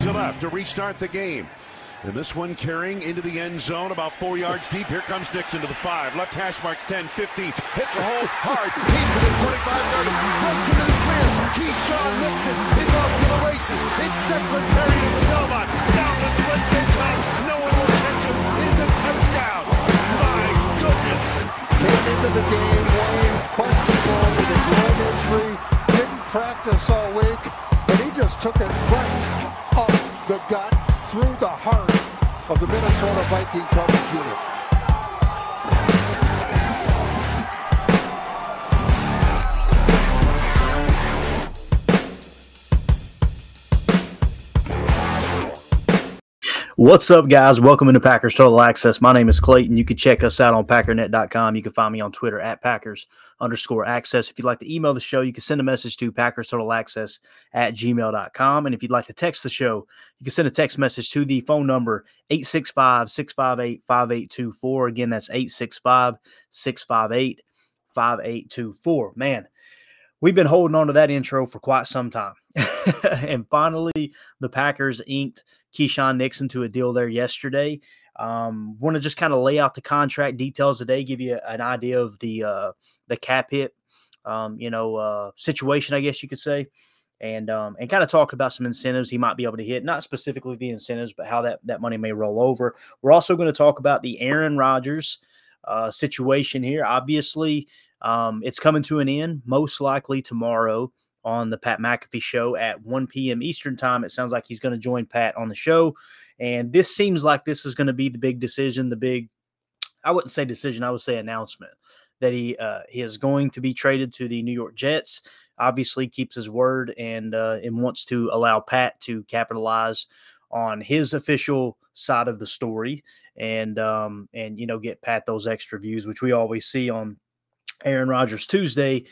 to left to restart the game. And this one carrying into the end zone about four yards deep. Here comes Nixon to the five. Left hash marks 10, 15. Hits a hole hard. He's to the 25, 30. Breaks into the clear. Keisean Nixon is off to the races. It's Secretariat of Belmont. Down the split top. No one will catch him. It is a touchdown. My goodness. Came into the game, Wayne, questionable with a groin injury. Didn't practice all week. Just took it right up the gut through the heart of the Minnesota Viking coverage unit. What's up, guys? Welcome into Packers Total Access. My name is Clayton. You can check us out on packernet.com. You can find me on Twitter at Packers underscore access. If you'd like to email the show, you can send a message to Packers Total Access at gmail.com. And if you'd like to text the show, you can send a text message to the phone number 865 658 5824. Again, that's 865 658 5824. Man, we've been holding on to that intro for quite some time. and finally, the Packers inked Keisean Nixon to a deal there yesterday. Um, want to just kind of lay out the contract details today, give you an idea of the uh, the cap hit, um, you know, uh, situation, I guess you could say, and um, and kind of talk about some incentives he might be able to hit, not specifically the incentives, but how that that money may roll over. We're also going to talk about the Aaron Rodgers uh, situation here. Obviously, um, it's coming to an end, most likely tomorrow on the Pat McAfee show at 1 p.m. Eastern time. It sounds like he's going to join Pat on the show. And this seems like this is going to be the big decision, the big, I wouldn't say decision, I would say announcement that he uh, he is going to be traded to the New York Jets. Obviously, keeps his word and uh, and wants to allow Pat to capitalize on his official side of the story and um, and you know get Pat those extra views, which we always see on Aaron Rodgers Tuesday.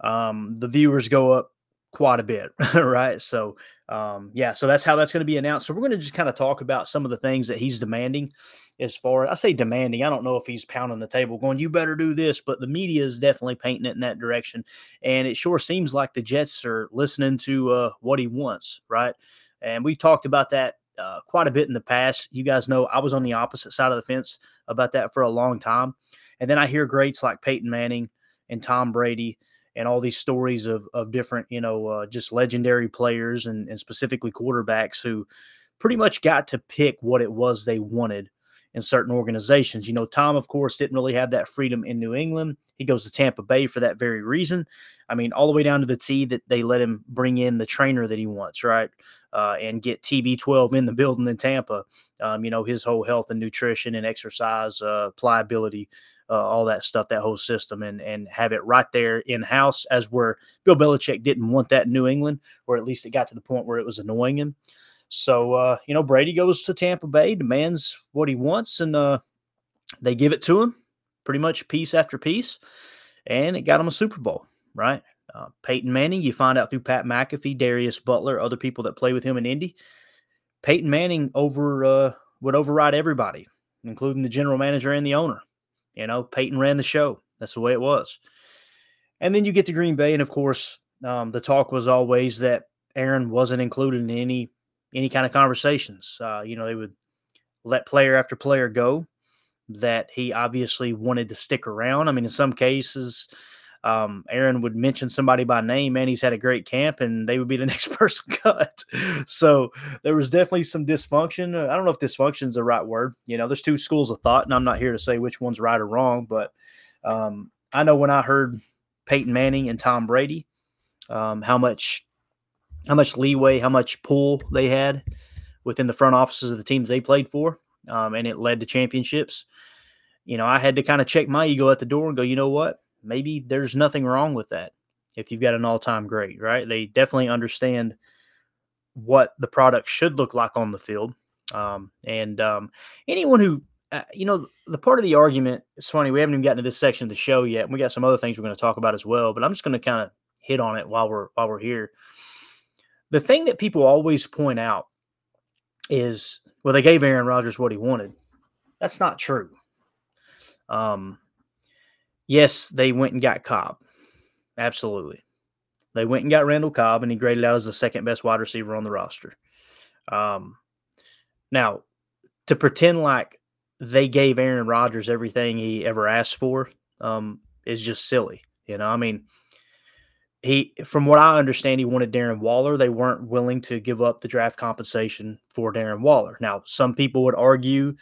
Um, the viewers go up quite a bit, right? So um, yeah, so that's how that's going to be announced. So we're going to just kind of talk about some of the things that he's demanding. As far as I say demanding, I don't know if he's pounding the table, going, "You better do this," but the media is definitely painting it in that direction, and it sure seems like the Jets are listening to uh, what he wants, right? And we've talked about that uh, quite a bit in the past. You guys know I was on the opposite side of the fence about that for a long time, and then I hear greats like Peyton Manning and Tom Brady and all these stories of of different, you know, uh, just legendary players and, and specifically quarterbacks who pretty much got to pick what it was they wanted in certain organizations. You know, Tom, of course, didn't really have that freedom in New England. He goes to Tampa Bay for that very reason. I mean, all the way down to the T that they let him bring in the trainer that he wants, right? Uh, and get TB12 in the building in Tampa. Um, you know, his whole health and nutrition and exercise uh, pliability uh, all that stuff, that whole system, and and have it right there in house. As where Bill Belichick didn't want that in New England, or at least it got to the point where it was annoying him. So uh, you know, Brady goes to Tampa Bay, demands what he wants, and uh, they give it to him, pretty much piece after piece, and it got him a Super Bowl, right? Uh, Peyton Manning, you find out through Pat McAfee, Darius Butler, other people that play with him in Indy. Peyton Manning over uh, would override everybody, including the general manager and the owner. You know, Peyton ran the show. That's the way it was. And then you get to Green Bay, and of course, um, the talk was always that Aaron wasn't included in any any kind of conversations. Uh, you know, they would let player after player go. that he obviously wanted to stick around. I mean, in some cases, um, Aaron would mention somebody by name, man, he's had a great camp, and they would be the next person cut. so there was definitely some dysfunction. I don't know if dysfunction is the right word. You know, there's two schools of thought, and I'm not here to say which one's right or wrong, but um, I know when I heard Peyton Manning and Tom Brady, um, how much how much leeway, how much pull they had within the front offices of the teams they played for, um, and it led to championships. You know, I had to kind of check my ego at the door and go, you know what? maybe there's nothing wrong with that if you've got an all-time great, right? They definitely understand what the product should look like on the field. Um, and um, anyone who, uh, you know, the part of the argument is funny. We haven't even gotten to this section of the show yet. We got some other things we're going to talk about as well. But I'm just going to kind of hit on it while we're while we're here. The thing that people always point out is, well, they gave Aaron Rodgers what he wanted. That's not true. Um, yes, they went and got Cobb. Absolutely. They went and got Randall Cobb, and he graded out as the second best wide receiver on the roster. Um, now, to pretend like they gave Aaron Rodgers everything he ever asked for um, is just silly. You know, I mean, he, from what I understand, he wanted Darren Waller. They weren't willing to give up the draft compensation for Darren Waller. Now, some people would argue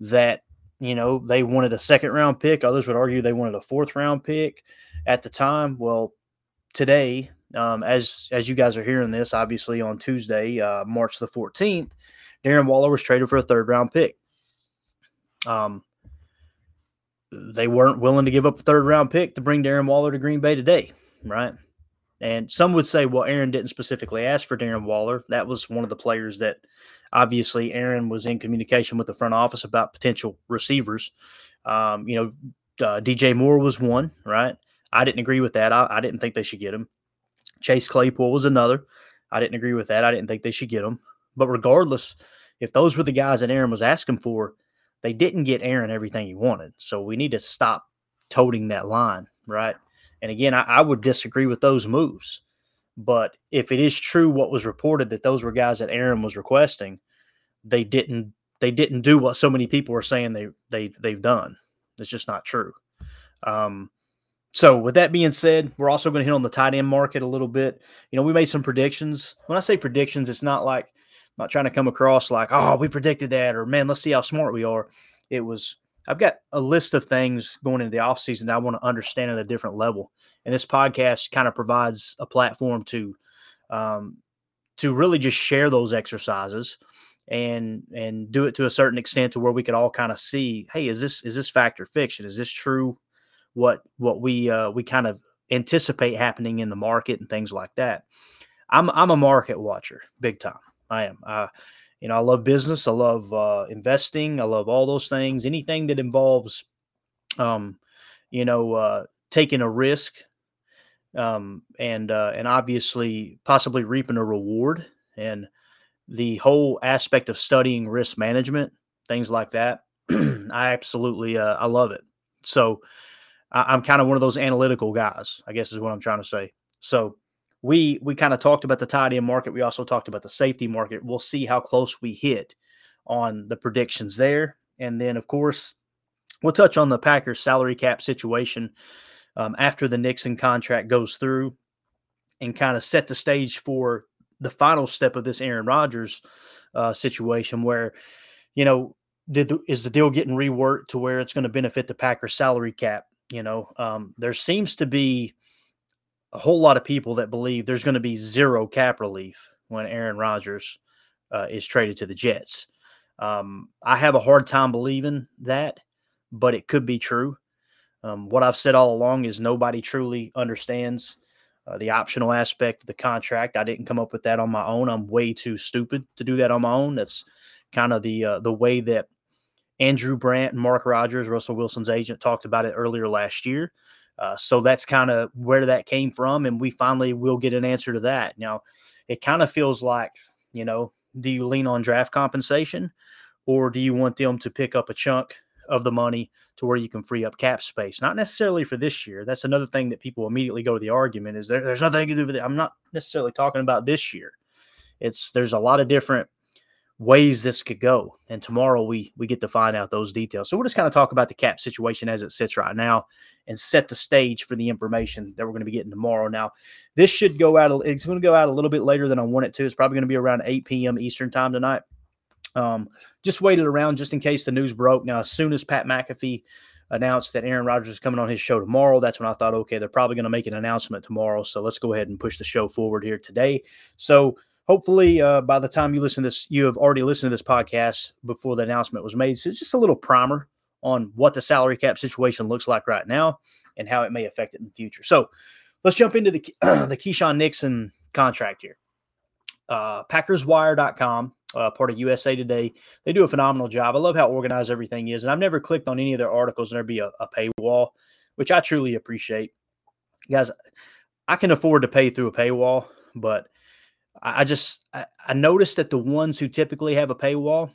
that you know, they wanted a second round pick. Others would argue they wanted a fourth round pick at the time. Well, today, um, as as you guys are hearing this, obviously on Tuesday, uh, March the 14th, Darren Waller was traded for a third round pick. Um, they weren't willing to give up a third round pick to bring Darren Waller to Green Bay today, right? And some would say, well, Aaron didn't specifically ask for Darren Waller. That was one of the players that obviously Aaron was in communication with the front office about potential receivers. Um, you know, uh, DJ Moore was one, right? I didn't agree with that. I, I, didn't think they should get him. Chase Claypool was another. I didn't agree with that. I didn't think they should get him. But regardless, if those were the guys that Aaron was asking for, they didn't get Aaron everything he wanted. So we need to stop toting that line, right? And again, I, I, would disagree with those moves. But if it is true what was reported that those were guys that Aaron was requesting, they didn't they didn't do what so many people are saying they they they've done. It's just not true. Um, so with that being said, we're also going to hit on the tight end market a little bit. You know, we made some predictions. When I say predictions, it's not like I'm not trying to come across like, oh, we predicted that, or man, let's see how smart we are. It was I've got a list of things going into the offseason that I want to understand at a different level. And this podcast kind of provides a platform to um, to really just share those exercises and and do it to a certain extent to where we could all kind of see, hey, is this is this fact or fiction? Is this true? What what we uh, we kind of anticipate happening in the market and things like that. I'm I'm a market watcher, big time. I am. Uh, you know, I love business. I love uh, investing. I love all those things. Anything that involves, um, you know, uh, taking a risk, um, and uh, and obviously possibly reaping a reward, and the whole aspect of studying risk management, things like that. I absolutely, uh, I love it. So I, I'm kind of one of those analytical guys. I guess is what I'm trying to say. So we we kind of talked about the tight end market. We also talked about the safety market. We'll see how close we hit on the predictions there, and then of course we'll touch on the Packers salary cap situation um, after the Nixon contract goes through, and kind of set the stage for the final step of this Aaron Rodgers uh, situation, where you know did the, is the deal getting reworked to where it's going to benefit the Packers salary cap? You know, um, there seems to be a whole lot of people that believe there's going to be zero cap relief when Aaron Rodgers uh, is traded to the Jets. Um, I have a hard time believing that, but it could be true. Um, what I've said all along is nobody truly understands uh, the optional aspect of the contract. I didn't come up with that on my own. I'm way too stupid to do that on my own. That's kind of the uh, the way that Andrew Brandt and Mark Rodgers, Russell Wilson's agent, talked about it earlier last year. Uh, so that's kind of where that came from. And we finally will get an answer to that. Now, it kind of feels like, you know, do you lean on draft compensation or do you want them to pick up a chunk of the money to where you can free up cap space? Not necessarily for this year. That's another thing that people immediately go to the argument is there, there's nothing to do with it. I'm not necessarily talking about this year. It's there's a lot of different ways this could go. And tomorrow we we get to find out those details. So we'll just kind of talk about the cap situation as it sits right now and set the stage for the information that we're going to be getting tomorrow. Now, this should go out. It's going to go out a little bit later than I want it to. It's probably going to be around 8 p.m. Eastern time tonight. Um, just waited around just in case the news broke. Now, as soon as Pat McAfee announced that Aaron Rodgers is coming on his show tomorrow, that's when I thought, okay, they're probably going to make an announcement tomorrow. So let's go ahead and push the show forward here today. So hopefully uh, by the time you listen to this, you have already listened to this podcast before the announcement was made. So it's just a little primer on what the salary cap situation looks like right now and how it may affect it in the future. So let's jump into the the Keisean Nixon contract here. Uh, PackersWire.com, uh, part of USA Today, they do a phenomenal job. I love how organized everything is, and I've never clicked on any of their articles and there'd be a, a paywall, which I truly appreciate. Guys, I can afford to pay through a paywall, but I just I, noticed that the ones who typically have a paywall,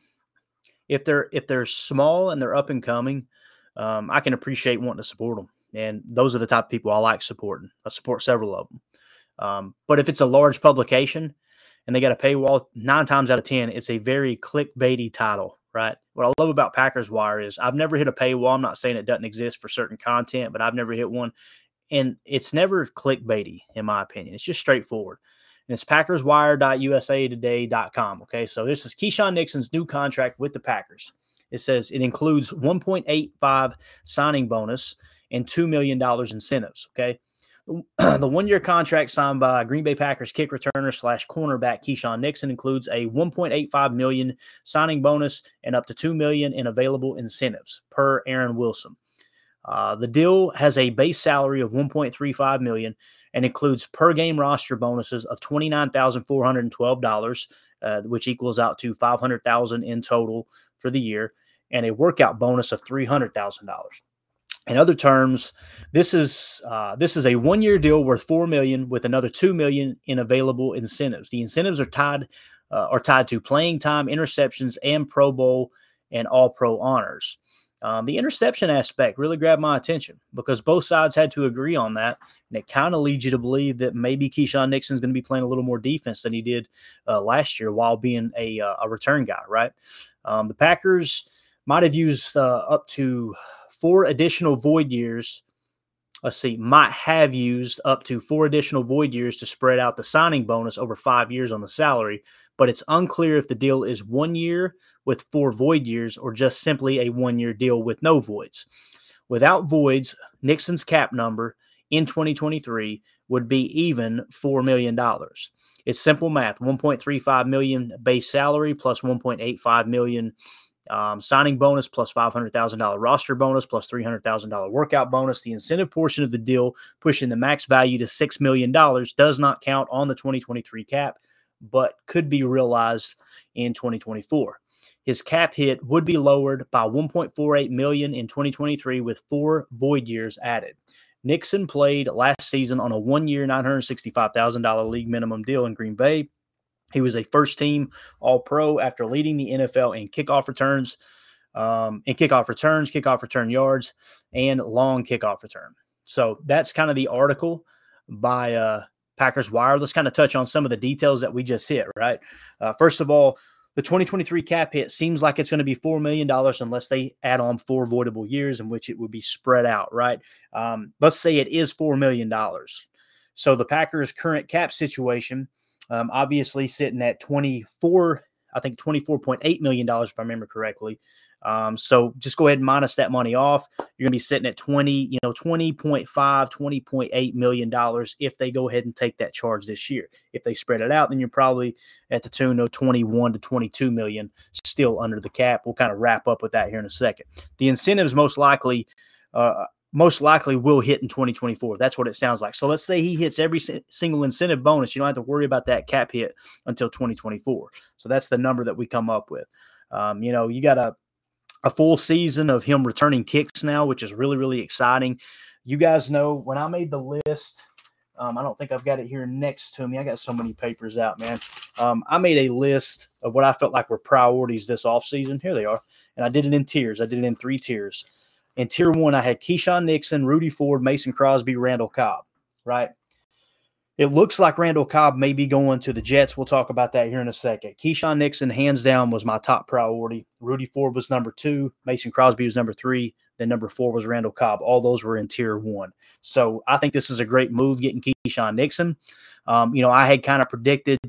if they're if they're small and they're up and coming, um, I can appreciate wanting to support them. And those are the type of people I like supporting. I support several of them. Um, but if it's a large publication and they got a paywall, nine times out of ten, it's a very clickbaity title, right? What I love about Packers Wire is I've never hit a paywall. I'm not saying it doesn't exist for certain content, but I've never hit one. And it's never clickbaity, in my opinion. It's just straightforward and it's packerswire.usatoday.com. Okay, so this is Keisean Nixon's new contract with the Packers. It says it includes 1.85 signing bonus and $2 million incentives. Okay. the one year contract signed by Green Bay Packers kick returner slash cornerback Keisean Nixon includes a 1.85 million signing bonus and up to 2 million in available incentives per Aaron Wilson. Uh, the deal has a base salary of 1.35 million and includes per game roster bonuses of $29,412, uh, which equals out to 500,000 in total for the year, and a workout bonus of $300,000. In other terms, this is uh, this is a one year deal worth four million with another two million in available incentives. The incentives are tied uh, are tied to playing time, interceptions, and Pro Bowl and All Pro honors. Um, the interception aspect really grabbed my attention because both sides had to agree on that. And it kind of leads you to believe that maybe Keisean Nixon is going to be playing a little more defense than he did uh, last year while being a, uh, a return guy, right? Um, the Packers might have used uh, up to four additional void years. Let's see, might have used up to four additional void years to spread out the signing bonus over five years on the salary, but it's unclear if the deal is one year with four void years or just simply a one year deal with no voids. Without voids, Nixon's cap number in 2023 would be even $4 million. It's simple math 1.35 million base salary plus 1.85 million um, signing bonus plus $500,000 roster bonus plus $300,000 workout bonus. The incentive portion of the deal, pushing the max value to $6 million, does not count on the 2023 cap, but could be realized in 2024. His cap hit would be lowered by 1.48 million in 2023 with four void years added. Nixon played last season on a one-year, $965,000 league minimum deal in Green Bay. He was a first-team All-Pro after leading the NFL in kickoff returns, um, in kickoff returns, kickoff return yards, and long kickoff return. So that's kind of the article by uh, Packers Wire. Let's kind of touch on some of the details that we just hit. Right. Uh, first of all, the 2023 cap hit seems like it's going to be $4 million unless they add on four voidable years in which it would be spread out, right? Um, let's say it is $4 million. So the Packers' current cap situation, um, obviously sitting at 24, I think $24.8 million, if I remember correctly. Um, so just go ahead and minus that money off. You're going to be sitting at 20, you know, 20.5, 20.8 million dollars if they go ahead and take that charge this year. If they spread it out, then you're probably at the tune of 21 to 22 million still under the cap. We'll kind of wrap up with that here in a second. The incentives most likely uh, most likely will hit in 2024. That's what it sounds like. So let's say he hits every single incentive bonus. You don't have to worry about that cap hit until 2024. So that's the number that we come up with. Um, you know, you got to a full season of him returning kicks now, which is really, really exciting. You guys know when I made the list, um, I don't think I've got it here next to me. I got so many papers out, man. Um, I made a list of what I felt like were priorities this offseason. Here they are. And I did it in tiers. I did it in three tiers. In tier one, I had Keisean Nixon, Rudy Ford, Mason Crosby, Randall Cobb, right? It looks like Randall Cobb may be going to the Jets. We'll talk about that here in a second. Keisean Nixon, hands down, was my top priority. Rudy Ford was number two. Mason Crosby was number three. Then number four was Randall Cobb. All those were in tier one. So I think this is a great move getting Keisean Nixon. Um, you know, I had kind of predicted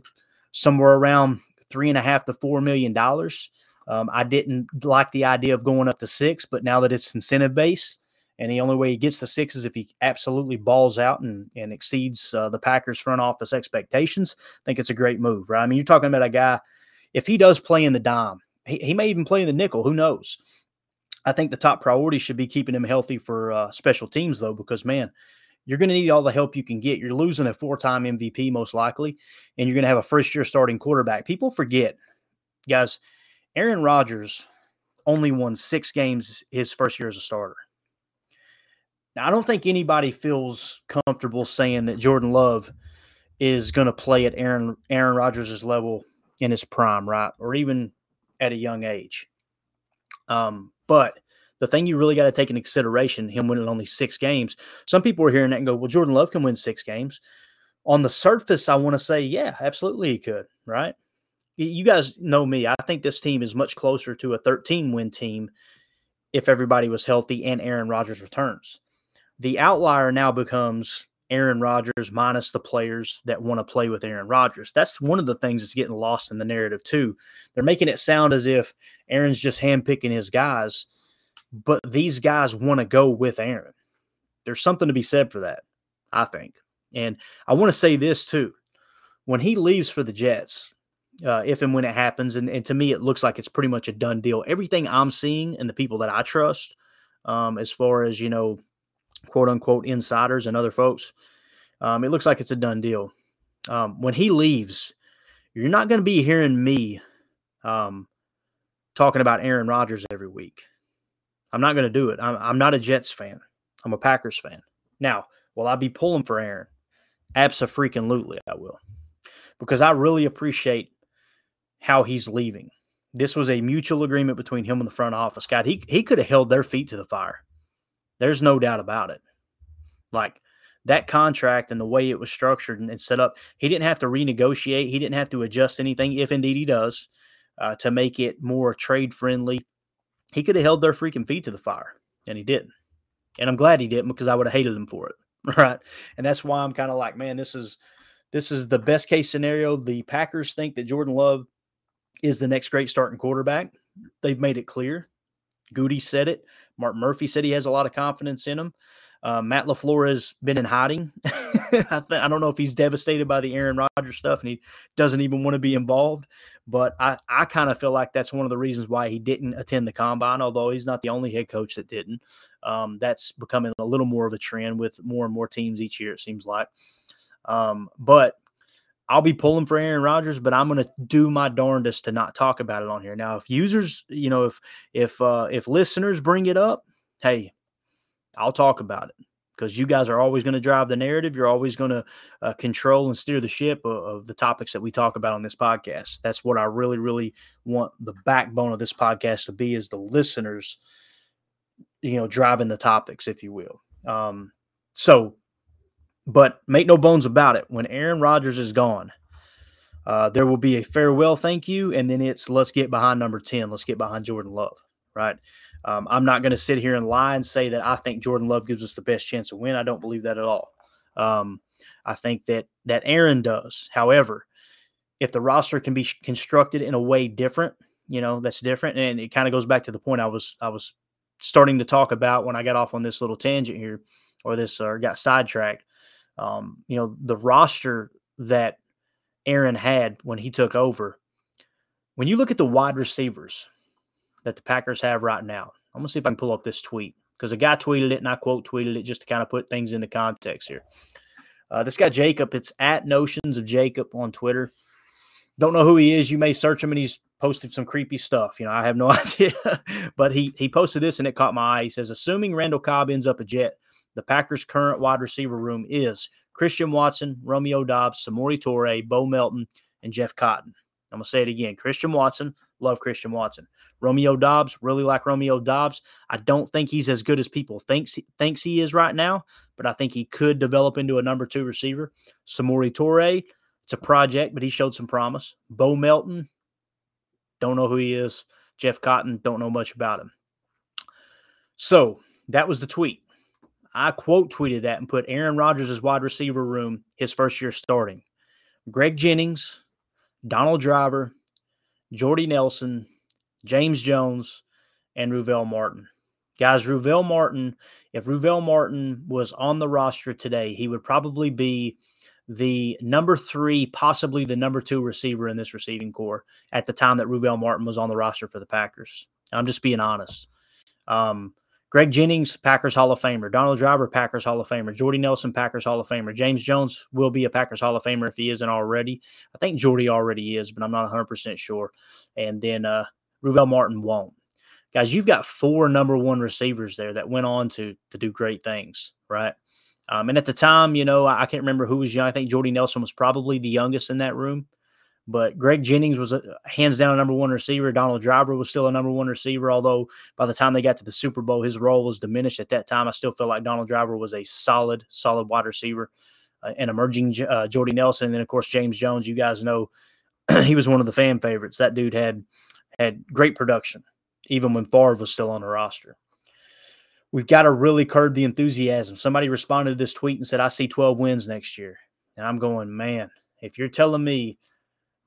somewhere around three and a half to four million dollars. Um, I didn't like the idea of going up to six, but now that it's incentive base, and the only way he gets the six is if he absolutely balls out and, and exceeds uh, the Packers front office expectations. I think it's a great move, right? I mean, you're talking about a guy, if he does play in the dime, he, he may even play in the nickel. Who knows? I think the top priority should be keeping him healthy for uh, special teams, though, because man, you're going to need all the help you can get. You're losing a four time MVP, most likely, and you're going to have a first year starting quarterback. People forget, guys, Aaron Rodgers only won six games his first year as a starter. Now, I don't think anybody feels comfortable saying that Jordan Love is going to play at Aaron Aaron Rodgers' level in his prime, right? Or even at a young age. Um, but the thing you really got to take into consideration, him winning only six games. Some people are hearing that and go, "Well, Jordan Love can win six games." On the surface, I want to say, yeah, absolutely, he could. Right? You guys know me. I think this team is much closer to a 13 win team if everybody was healthy and Aaron Rodgers returns. The outlier now becomes Aaron Rodgers minus the players that want to play with Aaron Rodgers. That's one of the things that's getting lost in the narrative, too. They're making it sound as if Aaron's just handpicking his guys, but these guys want to go with Aaron. There's something to be said for that, I think. And I want to say this, too. When he leaves for the Jets, uh, if and when it happens, and, and to me, it looks like it's pretty much a done deal. Everything I'm seeing and the people that I trust, um, as far as, you know, quote unquote insiders and other folks, um, it looks like it's a done deal. Um, when he leaves, you're not going to be hearing me um, talking about Aaron Rodgers every week. I'm not going to do it. I'm, I'm, not a Jets fan. I'm a Packers fan. Now, will I be pulling for Aaron? Absolutely, I will, because I really appreciate how he's leaving. This was a mutual agreement between him and the front office. God, he he could have held their feet to the fire. There's no doubt about it. Like that contract and the way it was structured and, set up, he didn't have to renegotiate. He didn't have to adjust anything, if indeed he does, uh, to make it more trade friendly. He could have held their freaking feet to the fire, and he didn't. And I'm glad he didn't because I would have hated him for it. Right. And that's why I'm kind of like, man, this is this is the best case scenario. The Packers think that Jordan Love is the next great starting quarterback. They've made it clear. Gutey said it. Mark Murphy said he has a lot of confidence in him. Uh, Matt LaFleur has been in hiding. I, th- I, don't know if he's devastated by the Aaron Rodgers stuff and he doesn't even want to be involved. But I, I kind of feel like that's one of the reasons why he didn't attend the combine, although he's not the only head coach that didn't. Um, that's becoming a little more of a trend with more and more teams each year, it seems like. Um, but I'll be pulling for Aaron Rodgers, but I'm going to do my darndest to not talk about it on here. Now, if users, you know, if if uh, if listeners bring it up, hey, I'll talk about it because you guys are always going to drive the narrative. You're always going to uh, control and steer the ship of, of, the topics that we talk about on this podcast. That's what I really, really want the backbone of this podcast to be: is the listeners, you know, driving the topics, if you will. Um, so but make no bones about it, when Aaron Rodgers is gone, uh, there will be a farewell thank you, and then it's let's get behind number 10. Let's get behind Jordan Love, right? Um, I'm not going to sit here and lie and say that I think Jordan Love gives us the best chance to win. I don't believe that at all. Um, I think that that Aaron does. However, if the roster can be constructed in a way different, you know, that's different, and it kind of goes back to the point I was I was starting to talk about when I got off on this little tangent here, or this or got sidetracked um, you know, the roster that Aaron had when he took over. When you look at the wide receivers that the Packers have right now, I'm gonna see if I can pull up this tweet because a guy tweeted it and I quote tweeted it just to kind of put things into context here. Uh, this guy Jacob, it's at Notions of Jacob on Twitter. Don't know who he is. You may search him and he's posted some creepy stuff. You know, I have no idea, but he he posted this and it caught my eye. He says, assuming Randall Cobb ends up a Jet, the Packers' current wide receiver room is Christian Watson, Romeo Doubs, Samori Toure, Bo Melton, and Jeff Cotton. I'm going to say it again. Christian Watson, love Christian Watson. Romeo Doubs, really like Romeo Doubs. I don't think he's as good as people thinks thinks he is right now, but I think he could develop into a number two receiver. Samori Toure, it's a project, but he showed some promise. Bo Melton, don't know who he is. Jeff Cotton, don't know much about him. So that was the tweet. I quote tweeted that and put Aaron Rodgers' wide receiver room his first year starting. Greg Jennings, Donald Driver, Jordy Nelson, James Jones, and Ruvel Martin. Guys, Ruvel Martin, if Ruvel Martin was on the roster today, he would probably be the number three, possibly the number two receiver in this receiving corps at the time that Ruvel Martin was on the roster for the Packers. I'm just being honest. Um, Greg Jennings, Packers Hall of Famer. Donald Driver, Packers Hall of Famer. Jordy Nelson, Packers Hall of Famer. James Jones will be a Packers Hall of Famer if he isn't already. I think Jordy already is, but I'm not 100% sure. And then uh, Ruvel Martin won't. Guys, you've got four number one receivers there that went on to to do great things, right? Um, and at the time, you know, I, I, can't remember who was young. I think Jordy Nelson was probably the youngest in that room. But Greg Jennings was a hands down a number one receiver. Donald Driver was still a number one receiver, although by the time they got to the Super Bowl, his role was diminished at that time. I still feel like Donald Driver was a solid, solid wide receiver. Uh, and emerging uh, Jordy Nelson, and then of course James Jones. You guys know he was one of the fan favorites. That dude had had great production, even when Favre was still on the roster. We've got to really curb the enthusiasm. Somebody responded to this tweet and said, I see 12 wins next year. And I'm going, man, if you're telling me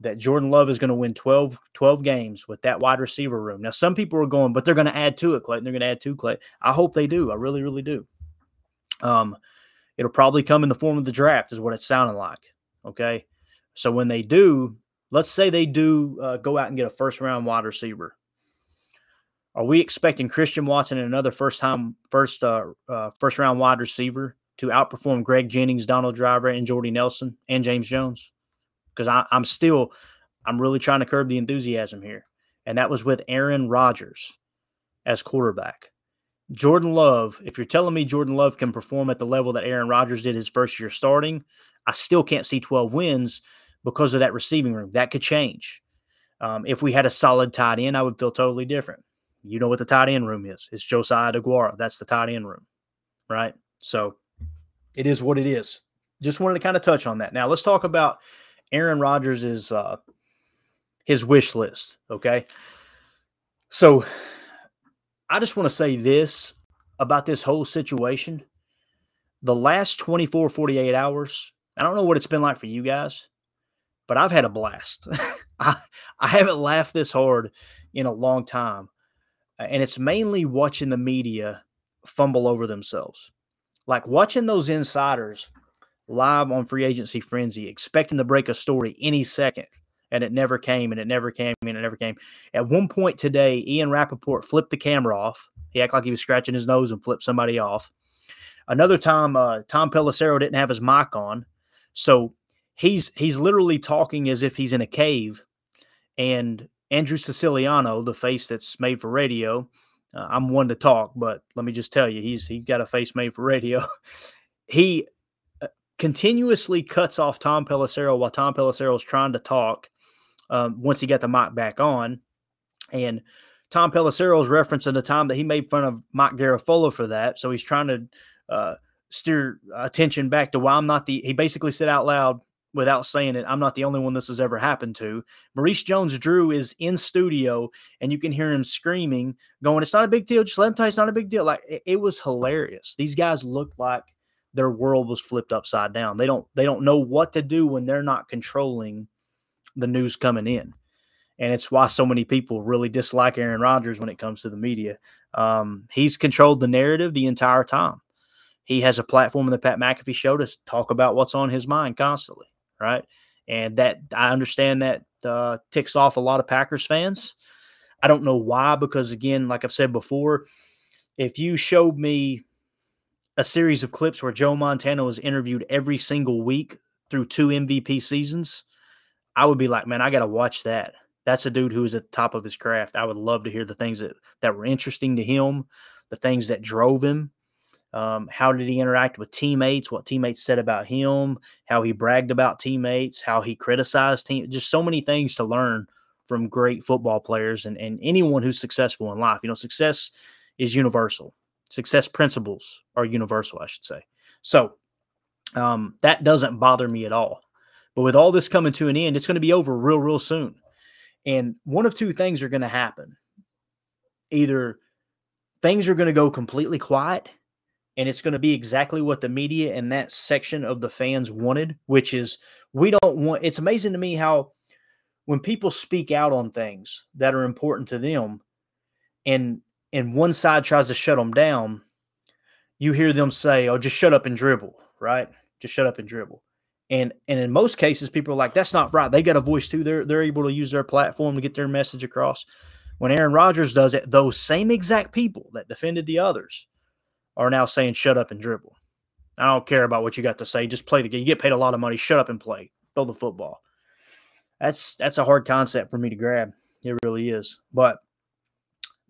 that Jordan Love is going to win 12, 12 games with that wide receiver room. Now, some people are going, but they're going to add to it, Clayton. They're going to add to Clay. I hope they do. I really, really do. Um, it'll probably come in the form of the draft, is what it's sounding like. Okay. So when they do, let's say they do uh, go out and get a first round wide receiver. Are we expecting Christian Watson and another first time first uh, uh, first round wide receiver to outperform Greg Jennings, Donald Driver, and Jordy Nelson and James Jones? Because I'm still I'm really trying to curb the enthusiasm here, and that was with Aaron Rodgers as quarterback. Jordan Love, if you're telling me Jordan Love can perform at the level that Aaron Rodgers did his first year starting, I still can't see 12 wins because of that receiving room. That could change. Um, if we had a solid tight end, I would feel totally different. You know what the tight end room is? It's Josiah DeGuara. That's the tight end room, right? So it is what it is. Just wanted to kind of touch on that. Now let's talk about Aaron Rodgers' is uh, his wish list. Okay, so I just want to say this about this whole situation. The last 24, 48 hours, I don't know what it's been like for you guys but I've had a blast. I, I haven't laughed this hard in a long time. And it's mainly watching the media fumble over themselves. Like watching those insiders live on free agency frenzy, expecting to break a story any second. And it never came, and it never came, and it never came. At one point today, Ian Rapoport flipped the camera off. He acted like he was scratching his nose and flipped somebody off. Another time, uh, Tom Pelissero didn't have his mic on. So he's he's literally talking as if he's in a cave and andrew siciliano the face that's made for radio uh, i'm one to talk but let me just tell you he's he's got a face made for radio he continuously cuts off tom pelissero while tom pelissero is trying to talk um, once he got the mic back on and tom pelissero is referencing the time that he made fun of mike garafolo for that so he's trying to uh, steer attention back to why i'm not the he basically said out loud without saying it, I'm not the only one this has ever happened to. Maurice Jones Drew is in studio and you can hear him screaming, going, It's not a big deal. Just let him tell you it's not a big deal. Like it, it was hilarious. These guys looked like their world was flipped upside down. They don't they don't know what to do when they're not controlling the news coming in. And it's why so many people really dislike Aaron Rodgers when it comes to the media. Um, he's controlled the narrative the entire time. He has a platform the Pat McAfee show to talk about what's on his mind constantly right? And that I understand that uh, ticks off a lot of Packers fans. I don't know why, because again, like I've said before, if you showed me a series of clips where Joe Montana was interviewed every single week through two MVP seasons, I would be like, man, I got to watch that. That's a dude who is at the top of his craft. I would love to hear the things that, that were interesting to him, the things that drove him. Um, how did he interact with teammates? What teammates said about him? How he bragged about teammates? How he criticized team? Just so many things to learn from great football players and, and anyone who's successful in life. You know, success is universal. Success principles are universal, I should say. So um, that doesn't bother me at all. But with all this coming to an end, it's going to be over real, real soon. And one of two things are going to happen. Either things are going to go completely quiet and it's going to be exactly what the media and that section of the fans wanted, which is we don't want it's amazing to me how when people speak out on things that are important to them and and one side tries to shut them down, you hear them say, "Oh, just shut up and dribble," right? Just shut up and dribble. And and in most cases, people are like, "That's not right." They got a voice too. They're they're able to use their platform to get their message across. When Aaron Rodgers does it, those same exact people that defended the others are now saying, "Shut up and dribble." I don't care about what you got to say. Just play the game. You get paid a lot of money. Shut up and play. Throw the football. That's that's a hard concept for me to grab. It really is. But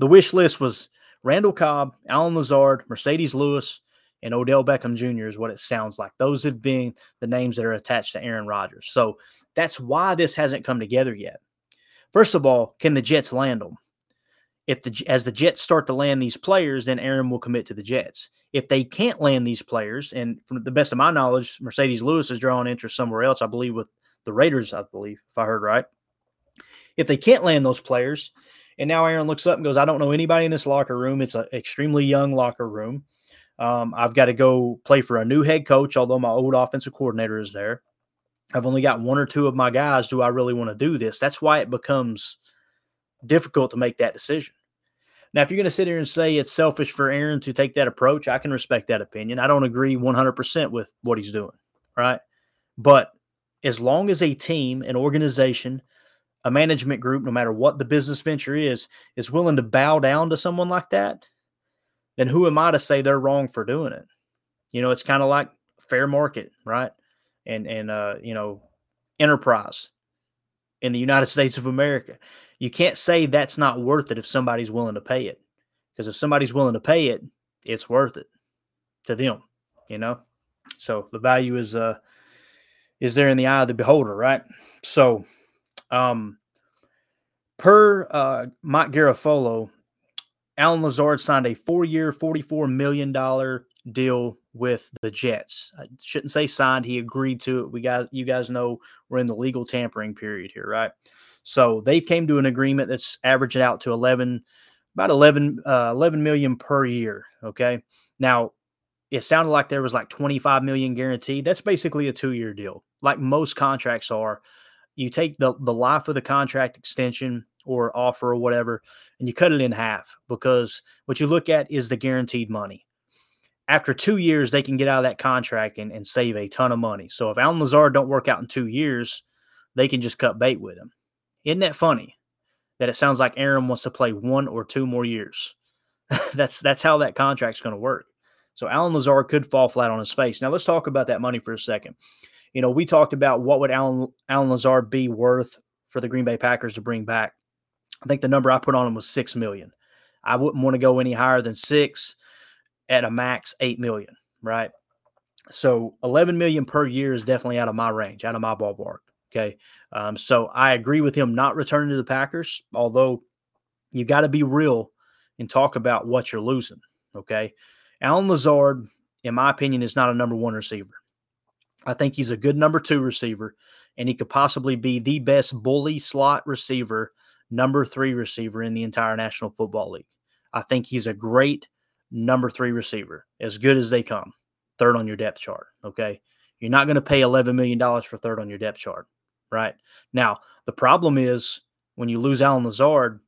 the wish list was Randall Cobb, Allen Lazard, Marcedes Lewis, and Odell Beckham Jr. is what it sounds like. Those have been the names that are attached to Aaron Rodgers. So that's why this hasn't come together yet. First of all, can the Jets land them? If the as the Jets start to land these players, then Aaron will commit to the Jets. If they can't land these players, and from the best of my knowledge, Marcedes Lewis is drawing interest somewhere else, I believe, with the Raiders, I believe, if I heard right. If they can't land those players, and now Aaron looks up and goes, I don't know anybody in this locker room. It's an extremely young locker room. Um, I've got to go play for a new head coach, although my old offensive coordinator is there. I've only got one or two of my guys. Do I really want to do this? That's why it becomes difficult to make that decision. Now, if you're going to sit here and say it's selfish for Aaron to take that approach, I can respect that opinion. I don't agree 100% with what he's doing, right? But as long as a team, an organization, a management group, no matter what the business venture is, is willing to bow down to someone like that, then who am I to say they're wrong for doing it? You know, it's kind of like fair market, right? And and uh, you know, enterprise in the United States of America. You can't say that's not worth it if somebody's willing to pay it. Because if somebody's willing to pay it, it's worth it to them, you know? So the value is uh is there in the eye of the beholder, right? So um, per uh, Mike Garafolo, Allen Lazard signed a four-year, forty-four million dollar deal with the Jets. I shouldn't say signed; he agreed to it. We guys, you guys know, we're in the legal tampering period here, right? So they came to an agreement that's averaging out to eleven, about 11, uh, 11 million per year. Okay, now it sounded like there was like 25 million guaranteed. That's basically a two-year deal, like most contracts are you take the, the life of the contract extension or offer or whatever, and you cut it in half because what you look at is the guaranteed money. After two years, they can get out of that contract and, and save a ton of money. So if Allen Lazard don't work out in two years, they can just cut bait with him. Isn't that funny? That it sounds like Aaron wants to play one or two more years. that's that's how that contract's going to work. So Allen Lazard could fall flat on his face. Now let's talk about that money for a second. You know, we talked about what would Allen Allen Lazard be worth for the Green Bay Packers to bring back. I think the number I put on him was six million. I wouldn't want to go any higher than six at a max eight million, right? So 11 million per year is definitely out of my range, out of my ballpark. Okay. Um, so I agree with him not returning to the Packers, although you got to be real and talk about what you're losing. Okay. Allen Lazard, in my opinion, is not a number one receiver. I think he's a good number two receiver, and he could possibly be the best bully slot receiver, number three receiver in the entire National Football League. I think he's a great number three receiver, as good as they come, third on your depth chart. Okay. You're not going to pay $11 million for third on your depth chart, right? Now, the problem is when you lose Allen Lazard,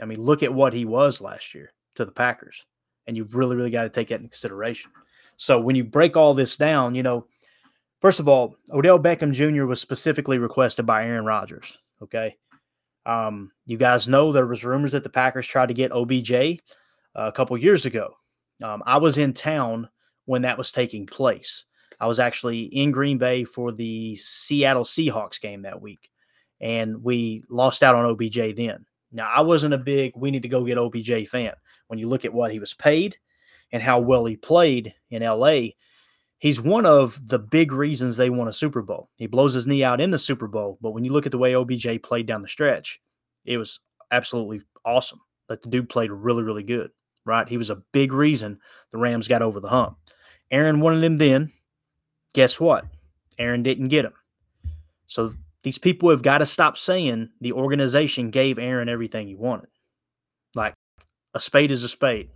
I mean, look at what he was last year to the Packers, and you've really, really got to take that in consideration. So when you break all this down, you know, First of all, Odell Beckham Jr. was specifically requested by Aaron Rodgers. Okay. Um, you guys know there was rumors that the Packers tried to get OBJ uh, a couple years ago. Um, I was in town when that was taking place. I was actually in Green Bay for the Seattle Seahawks game that week, and we lost out on OBJ then. Now, I wasn't a big we need to go get OBJ fan. When you look at what he was paid, and how well he played in LA, he's one of the big reasons they won a Super Bowl. He blows his knee out in the Super Bowl, but when you look at the way OBJ played down the stretch, it was absolutely awesome. That the dude played really, really good, right? He was a big reason the Rams got over the hump. Aaron wanted him then. Guess what? Aaron didn't get him. So these people have got to stop saying the organization gave Aaron everything he wanted. Like a spade is a spade.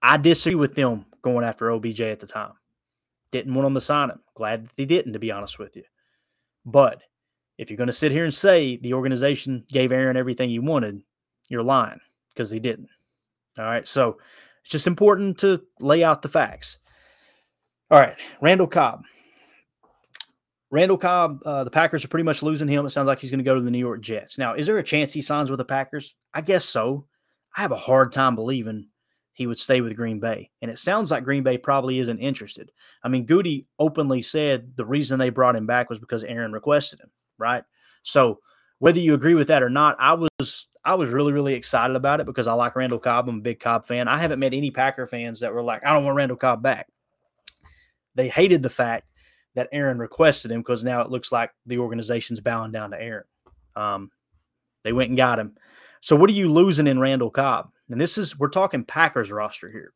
I disagree with them going after OBJ at the time. Didn't want them to sign him. Glad that they didn't, to be honest with you. But if you're going to sit here and say the organization gave Aaron everything he wanted, you're lying because they didn't. All right. So it's just important to lay out the facts. All right. Randall Cobb. Randall Cobb, uh, the Packers are pretty much losing him. It sounds like he's going to go to the New York Jets. Now, is there a chance he signs with the Packers? I guess so. I have a hard time believing he would stay with Green Bay. And it sounds like Green Bay probably isn't interested. I mean, Gutey openly said the reason they brought him back was because Aaron requested him, right? So whether you agree with that or not, I was I was really, really excited about it because I like Randall Cobb. I'm a big Cobb fan. I haven't met any Packer fans that were like, I don't want Randall Cobb back. They hated the fact that Aaron requested him because now it looks like the organization's bowing down to Aaron. Um, they went and got him. So what are you losing in Randall Cobb? And this is we're talking Packers roster here.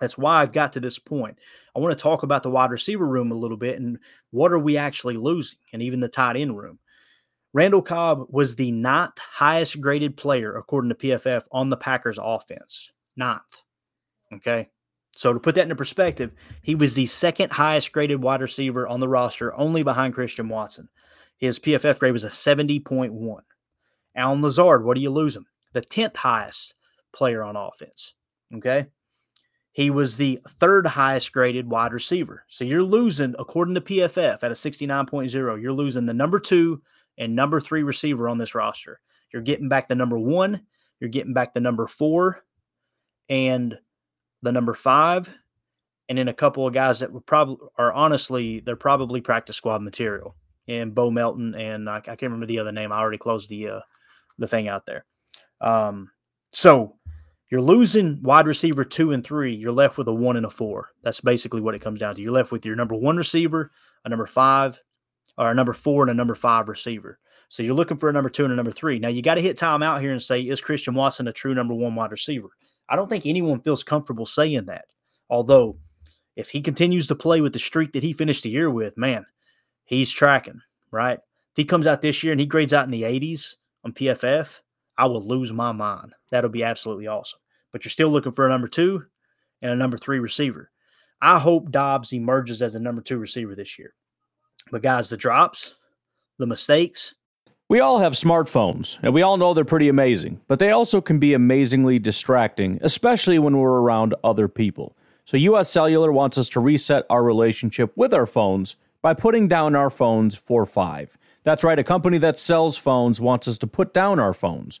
That's why I've got to this point. I want to talk about the wide receiver room a little bit and what are we actually losing, and even the tight end room. Randall Cobb was the ninth highest graded player according to PFF on the Packers offense. Ninth. Okay. So to put that into perspective, he was the second highest graded wide receiver on the roster, only behind Christian Watson. His PFF grade was a 70.1. Allen Lazard, what do you lose him? The 10th highest player on offense. Okay. He was the third highest graded wide receiver. So you're losing, according to PFF, at a 69.0, you're losing the number two and number three receiver on this roster. You're getting back the number one, you're getting back the number four, and the number five, and then a couple of guys that would probably are honestly they're probably practice squad material. And Bo Melton and I, I can't remember the other name. I already closed the uh, the thing out there. Um, so you're losing wide receiver two and three. You're left with a one and a four. That's basically what it comes down to. You're left with your number one receiver, a number five, or a number four and a number five receiver. So you're looking for a number two and a number three. Now you got to hit time out here and say, is Christian Watson a true number one wide receiver? I don't think anyone feels comfortable saying that. Although, if he continues to play with the streak that he finished the year with, man, he's tracking, right? If he comes out this year and he grades out in the 80s on PFF, I will lose my mind. That'll be absolutely awesome. But you're still looking for a number two and a number three receiver. I hope Doubs emerges as a number two receiver this year. But guys, the drops, the mistakes. We all have smartphones, and we all know they're pretty amazing, but they also can be amazingly distracting, especially when we're around other people. So, US Cellular wants us to reset our relationship with our phones by putting down our phones for five. That's right, a company that sells phones wants us to put down our phones.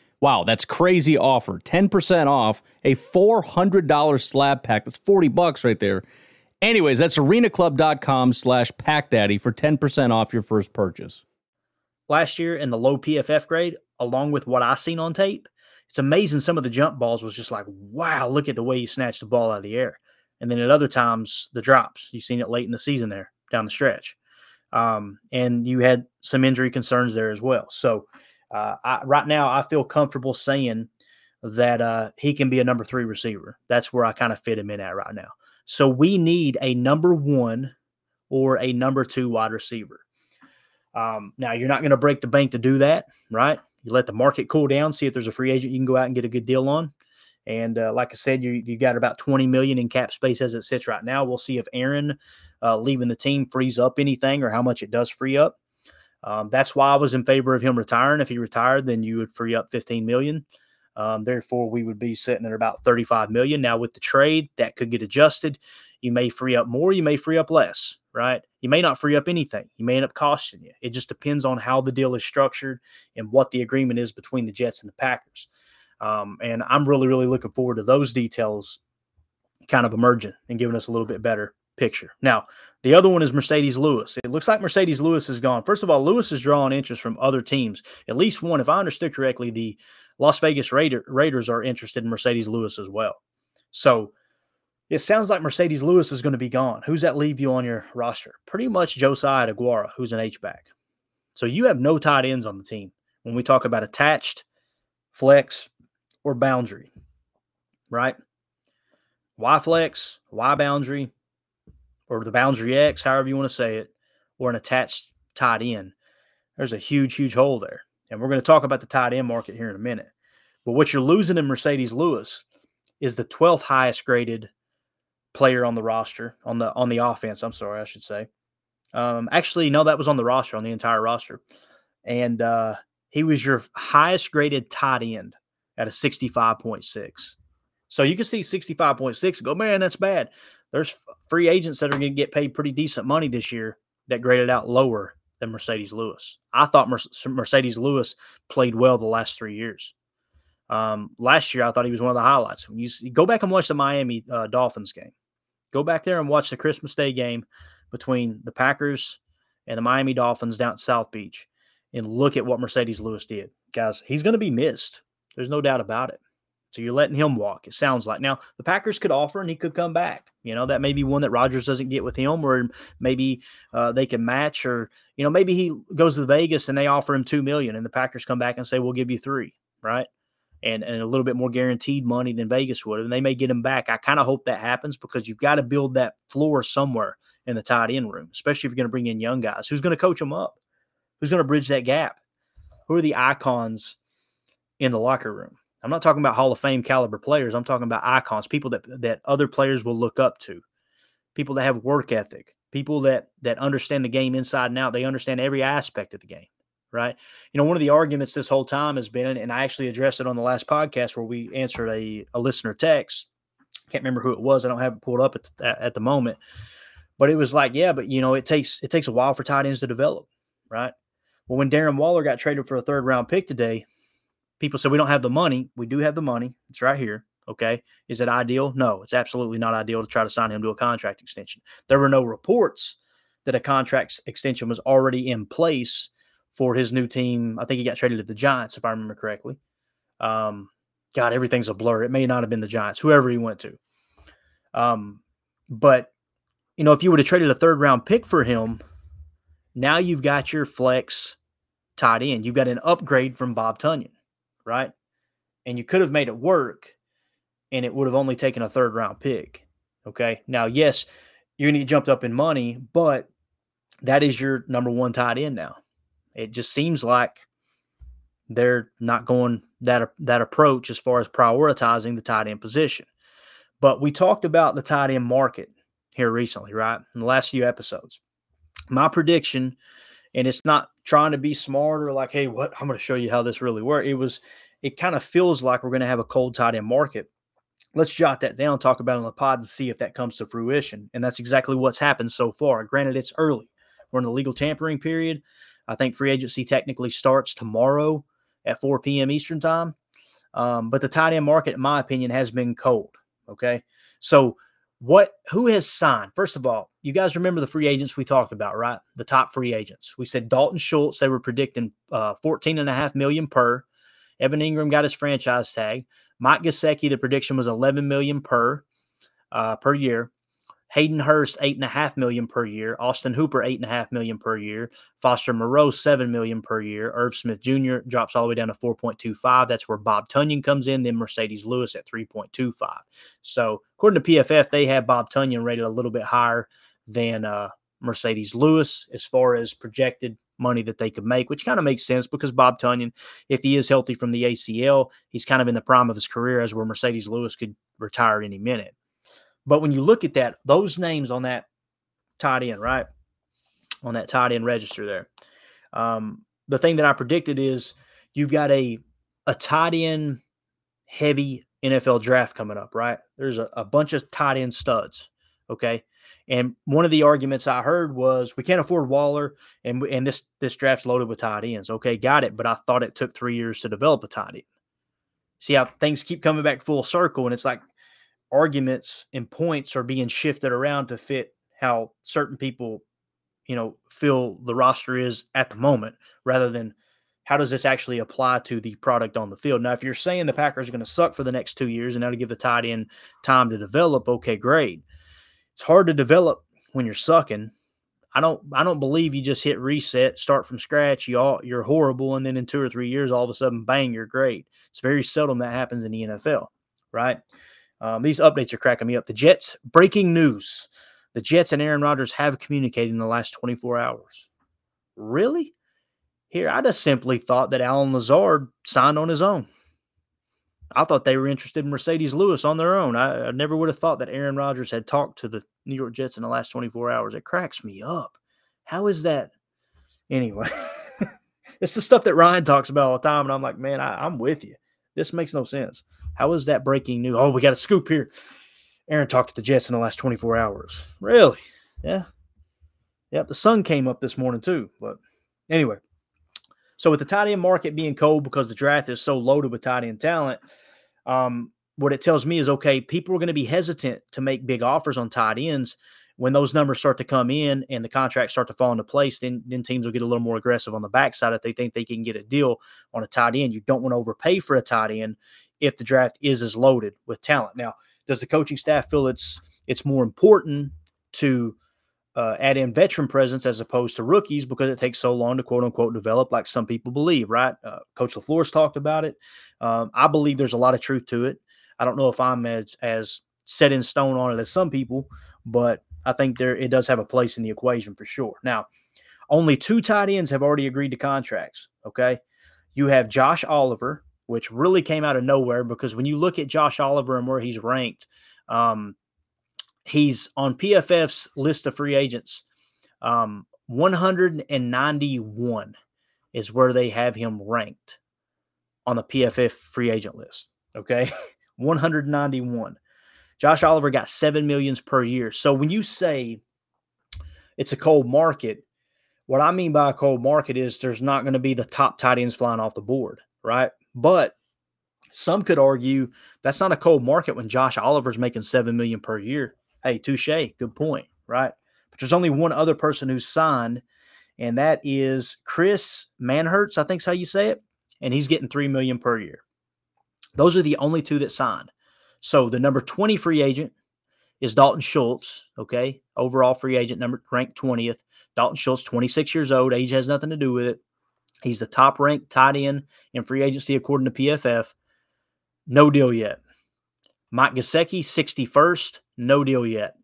Wow, that's crazy offer. 10% off a $400 slab pack. That's 40 bucks right there. Anyways, that's arenaclub.com slash packdaddy for 10% off your first purchase. Last year in the low PFF grade, along with what I seen on tape, it's amazing some of the jump balls was just like, wow, look at the way you snatched the ball out of the air. And then at other times, the drops. You've seen it late in the season there down the stretch. Um, and you had some injury concerns there as well. So uh, I, right now, I feel comfortable saying that uh, he can be a number three receiver. That's where I kind of fit him in at right now. So we need a number one or a number two wide receiver. Um, now you're not going to break the bank to do that, right? You let the market cool down, see if there's a free agent you can go out and get a good deal on. And uh, like I said, you you got about 20 million in cap space as it sits right now. We'll see if Aaron uh, leaving the team frees up anything or how much it does free up. Um, that's why I was in favor of him retiring. If he retired, then you would free up 15 million. Um, therefore, we would be sitting at about 35 million. Now, with the trade, that could get adjusted. You may free up more, you may free up less, right? You may not free up anything. You may end up costing you. It just depends on how the deal is structured and what the agreement is between the Jets and the Packers. Um, and I'm really, really looking forward to those details kind of emerging and giving us a little bit better picture. Now, the other one is Marcedes Lewis. It looks like Marcedes Lewis is gone. First of all, Lewis is drawing interest from other teams. At least one, if I understood correctly, the Las Vegas Raider, Raiders are interested in Marcedes Lewis as well. So it sounds like Marcedes Lewis is going to be gone. Who's that leave you on your roster? Pretty much Josiah Deguara, who's an H-back. So you have no tight ends on the team when we talk about attached, flex, or boundary, right? Y flex, Y boundary, or the boundary X, however you want to say it, or an attached tight end. There's a huge, huge hole there. And we're going to talk about the tight end market here in a minute. But what you're losing in Marcedes Lewis is the 12th highest graded player on the roster on the on the offense. I'm sorry, I should say. Um, actually, no, that was on the roster on the entire roster, and uh, he was your highest graded tight end at a 65.6. So you can see 65.6 go, man, that's bad. There's free agents that are going to get paid pretty decent money this year that graded out lower than Marcedes Lewis. I thought Marcedes Lewis played well the last three years. Um, last year, I thought he was one of the highlights. When you, you go back and watch the Miami uh, Dolphins game, go back there and watch the Christmas Day game between the Packers and the Miami Dolphins down at South Beach and look at what Marcedes Lewis did. Guys, he's going to be missed. There's no doubt about it. So you're letting him walk, it sounds like. Now, the Packers could offer and he could come back. You know, that may be one that Rodgers doesn't get with him, or maybe uh, they can match, or, you know, maybe he goes to Vegas and they offer him 2 million and the Packers come back and say, we'll give you three, right? And, and a little bit more guaranteed money than Vegas would. And they may get him back. I kind of hope that happens because you've got to build that floor somewhere in the tight end room, especially if you're going to bring in young guys. Who's going to coach them up? Who's going to bridge that gap? Who are the icons in the locker room? I'm not talking about Hall of Fame caliber players. I'm talking about icons, people that that other players will look up to, people that have work ethic, people that that understand the game inside and out. They understand every aspect of the game, right? You know, one of the arguments this whole time has been, and I actually addressed it on the last podcast where we answered a, a listener text. Can't remember who it was. I don't have it pulled up at, at the moment, but it was like, yeah, but you know, it takes it takes a while for tight ends to develop, right? Well, when Darren Waller got traded for a third round pick today, people say we don't have the money. We do have the money. It's right here. Okay. Is it ideal? No, it's absolutely not ideal to try to sign him to a contract extension. There were no reports that a contract extension was already in place for his new team. I think he got traded to the Giants, if I remember correctly. Um, God, everything's a blur. It may not have been the Giants, whoever he went to. Um, but you know, if you would have traded a third round pick for him, now you've got your flex tied in. You've got an upgrade from Bob Tonyan right? And you could have made it work and it would have only taken a third round pick. Okay. Now, yes, you're going to get jumped up in money, but that is your number one tight end now. It just seems like they're not going that that approach as far as prioritizing the tight end position. But we talked about the tight end market here recently, right? In the last few episodes. My prediction and it's not trying to be smart or like, hey, what I'm going to show you how this really works. It was, it kind of feels like we're going to have a cold tight end market. Let's jot that down, talk about it on the pod, and see if that comes to fruition. And that's exactly what's happened so far. Granted, it's early. We're in the legal tampering period. I think free agency technically starts tomorrow at 4 p.m. Eastern time. Um, but the tight end market, in my opinion, has been cold. Okay. So what who has signed? First of all, you guys remember the free agents we talked about, right? The top free agents. We said Dalton Schultz, they were predicting uh, 14 and a half million per. Evan Engram got his franchise tag. Mike Gesicki, the prediction was 11 million per uh, per year. Hayden Hurst eight and a half million per year, Austin Hooper eight and a half million per year, Foster Moreau seven million per year, Irv Smith Jr. drops all the way down to four point two five. That's where Bob Tonyan comes in. Then Marcedes Lewis at three point two five. So according to PFF, they have Bob Tonyan rated a little bit higher than uh, Marcedes Lewis as far as projected money that they could make, which kind of makes sense because Bob Tonyan, if he is healthy from the ACL, he's kind of in the prime of his career as where Marcedes Lewis could retire any minute. But when you look at that, those names on that tight end, right? On that tight end register there. Um, the thing that I predicted is you've got a a tight end heavy NFL draft coming up, right? There's a, a bunch of tight end studs. Okay. And one of the arguments I heard was we can't afford Waller, and and this this draft's loaded with tight ends. Okay, got it. But I thought it took three years to develop a tight end. See how things keep coming back full circle, and it's like arguments and points are being shifted around to fit how certain people, you know, feel the roster is at the moment, rather than how does this actually apply to the product on the field? Now, if you're saying the Packers are going to suck for the next two years and to give the tight end time to develop, okay, great. It's hard to develop when you're sucking. I don't I don't believe you just hit reset, start from scratch, you all you're horrible, and then in two or three years, all of a sudden, bang, you're great. It's very seldom that happens in the NFL, right? Um, these updates are cracking me up. The Jets breaking news: the Jets and Aaron Rodgers have communicated in the last 24 hours. Really? Here, I just simply thought that Allen Lazard signed on his own. I thought they were interested in Marcedes Lewis on their own. I, I, never would have thought that Aaron Rodgers had talked to the New York Jets in the last 24 hours. It cracks me up. How is that? Anyway, it's the stuff that Ryan talks about all the time. And I'm like, man, I, I'm with you. This makes no sense. How is that breaking news? Oh, we got a scoop here. Aaron talked to the Jets in the last 24 hours. Really? Yeah. Yep. The sun came up this morning too. But anyway, so with the tight end market being cold because the draft is so loaded with tight end talent, um, what it tells me is okay, people are going to be hesitant to make big offers on tight ends when those numbers start to come in and the contracts start to fall into place. Then then teams will get a little more aggressive on the backside if they think they can get a deal on a tight end. You don't want to overpay for a tight end if the draft is as loaded with talent. Now, does the coaching staff feel it's it's more important to uh, add in veteran presence as opposed to rookies because it takes so long to quote unquote develop, like some people believe, right? Uh, Coach LaFleur's talked about it. Um, I believe there's a lot of truth to it. I don't know if I'm as as set in stone on it as some people, but I think there it does have a place in the equation for sure. Now, only two tight ends have already agreed to contracts. Okay, you have Josh Oliver, which really came out of nowhere because when you look at Josh Oliver and where he's ranked, um, he's on PFF's list of free agents. Um, 191 is where they have him ranked on the PFF free agent list. Okay. 191. Josh Oliver got seven millions per year. So when you say it's a cold market, what I mean by a cold market is there's not going to be the top tight ends flying off the board, right? But some could argue that's not a cold market when Josh Oliver's making seven million per year. Hey, touche. Good point, right? But there's only one other person who's signed, and that is Chris Manhertz, I think's how you say it. And he's getting three million per year. Those are the only two that signed. So the number 20 free agent is Dalton Schultz, okay? Overall free agent number ranked 20th. Dalton Schultz, 26 years old. Age has nothing to do with it. He's the top ranked tight end in free agency according to PFF. No deal yet. Mike Gesicki, 61st, no deal yet.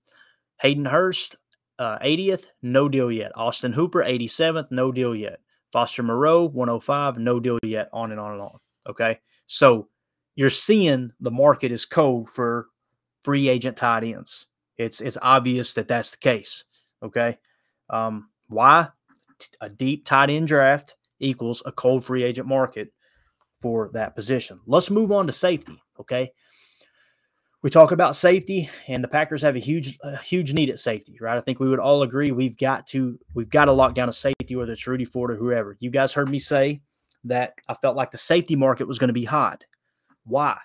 Hayden Hurst, uh, 80th, no deal yet. Austin Hooper, 87th, no deal yet. Foster Moreau, 105, no deal yet. On and on and on. Okay. So you're seeing the market is cold for free agent tight ends. It's it's obvious that that's the case. Okay. Um, why? A deep tight end draft equals a cold free agent market for that position. Let's move on to safety. Okay we talk about safety, and the Packers have a huge, a huge need at safety, right? I think we would all agree we've got to, we've got to lock down a safety, whether it's Rudy Ford or whoever. You guys heard me say that I felt like the safety market was going to be hot. Why?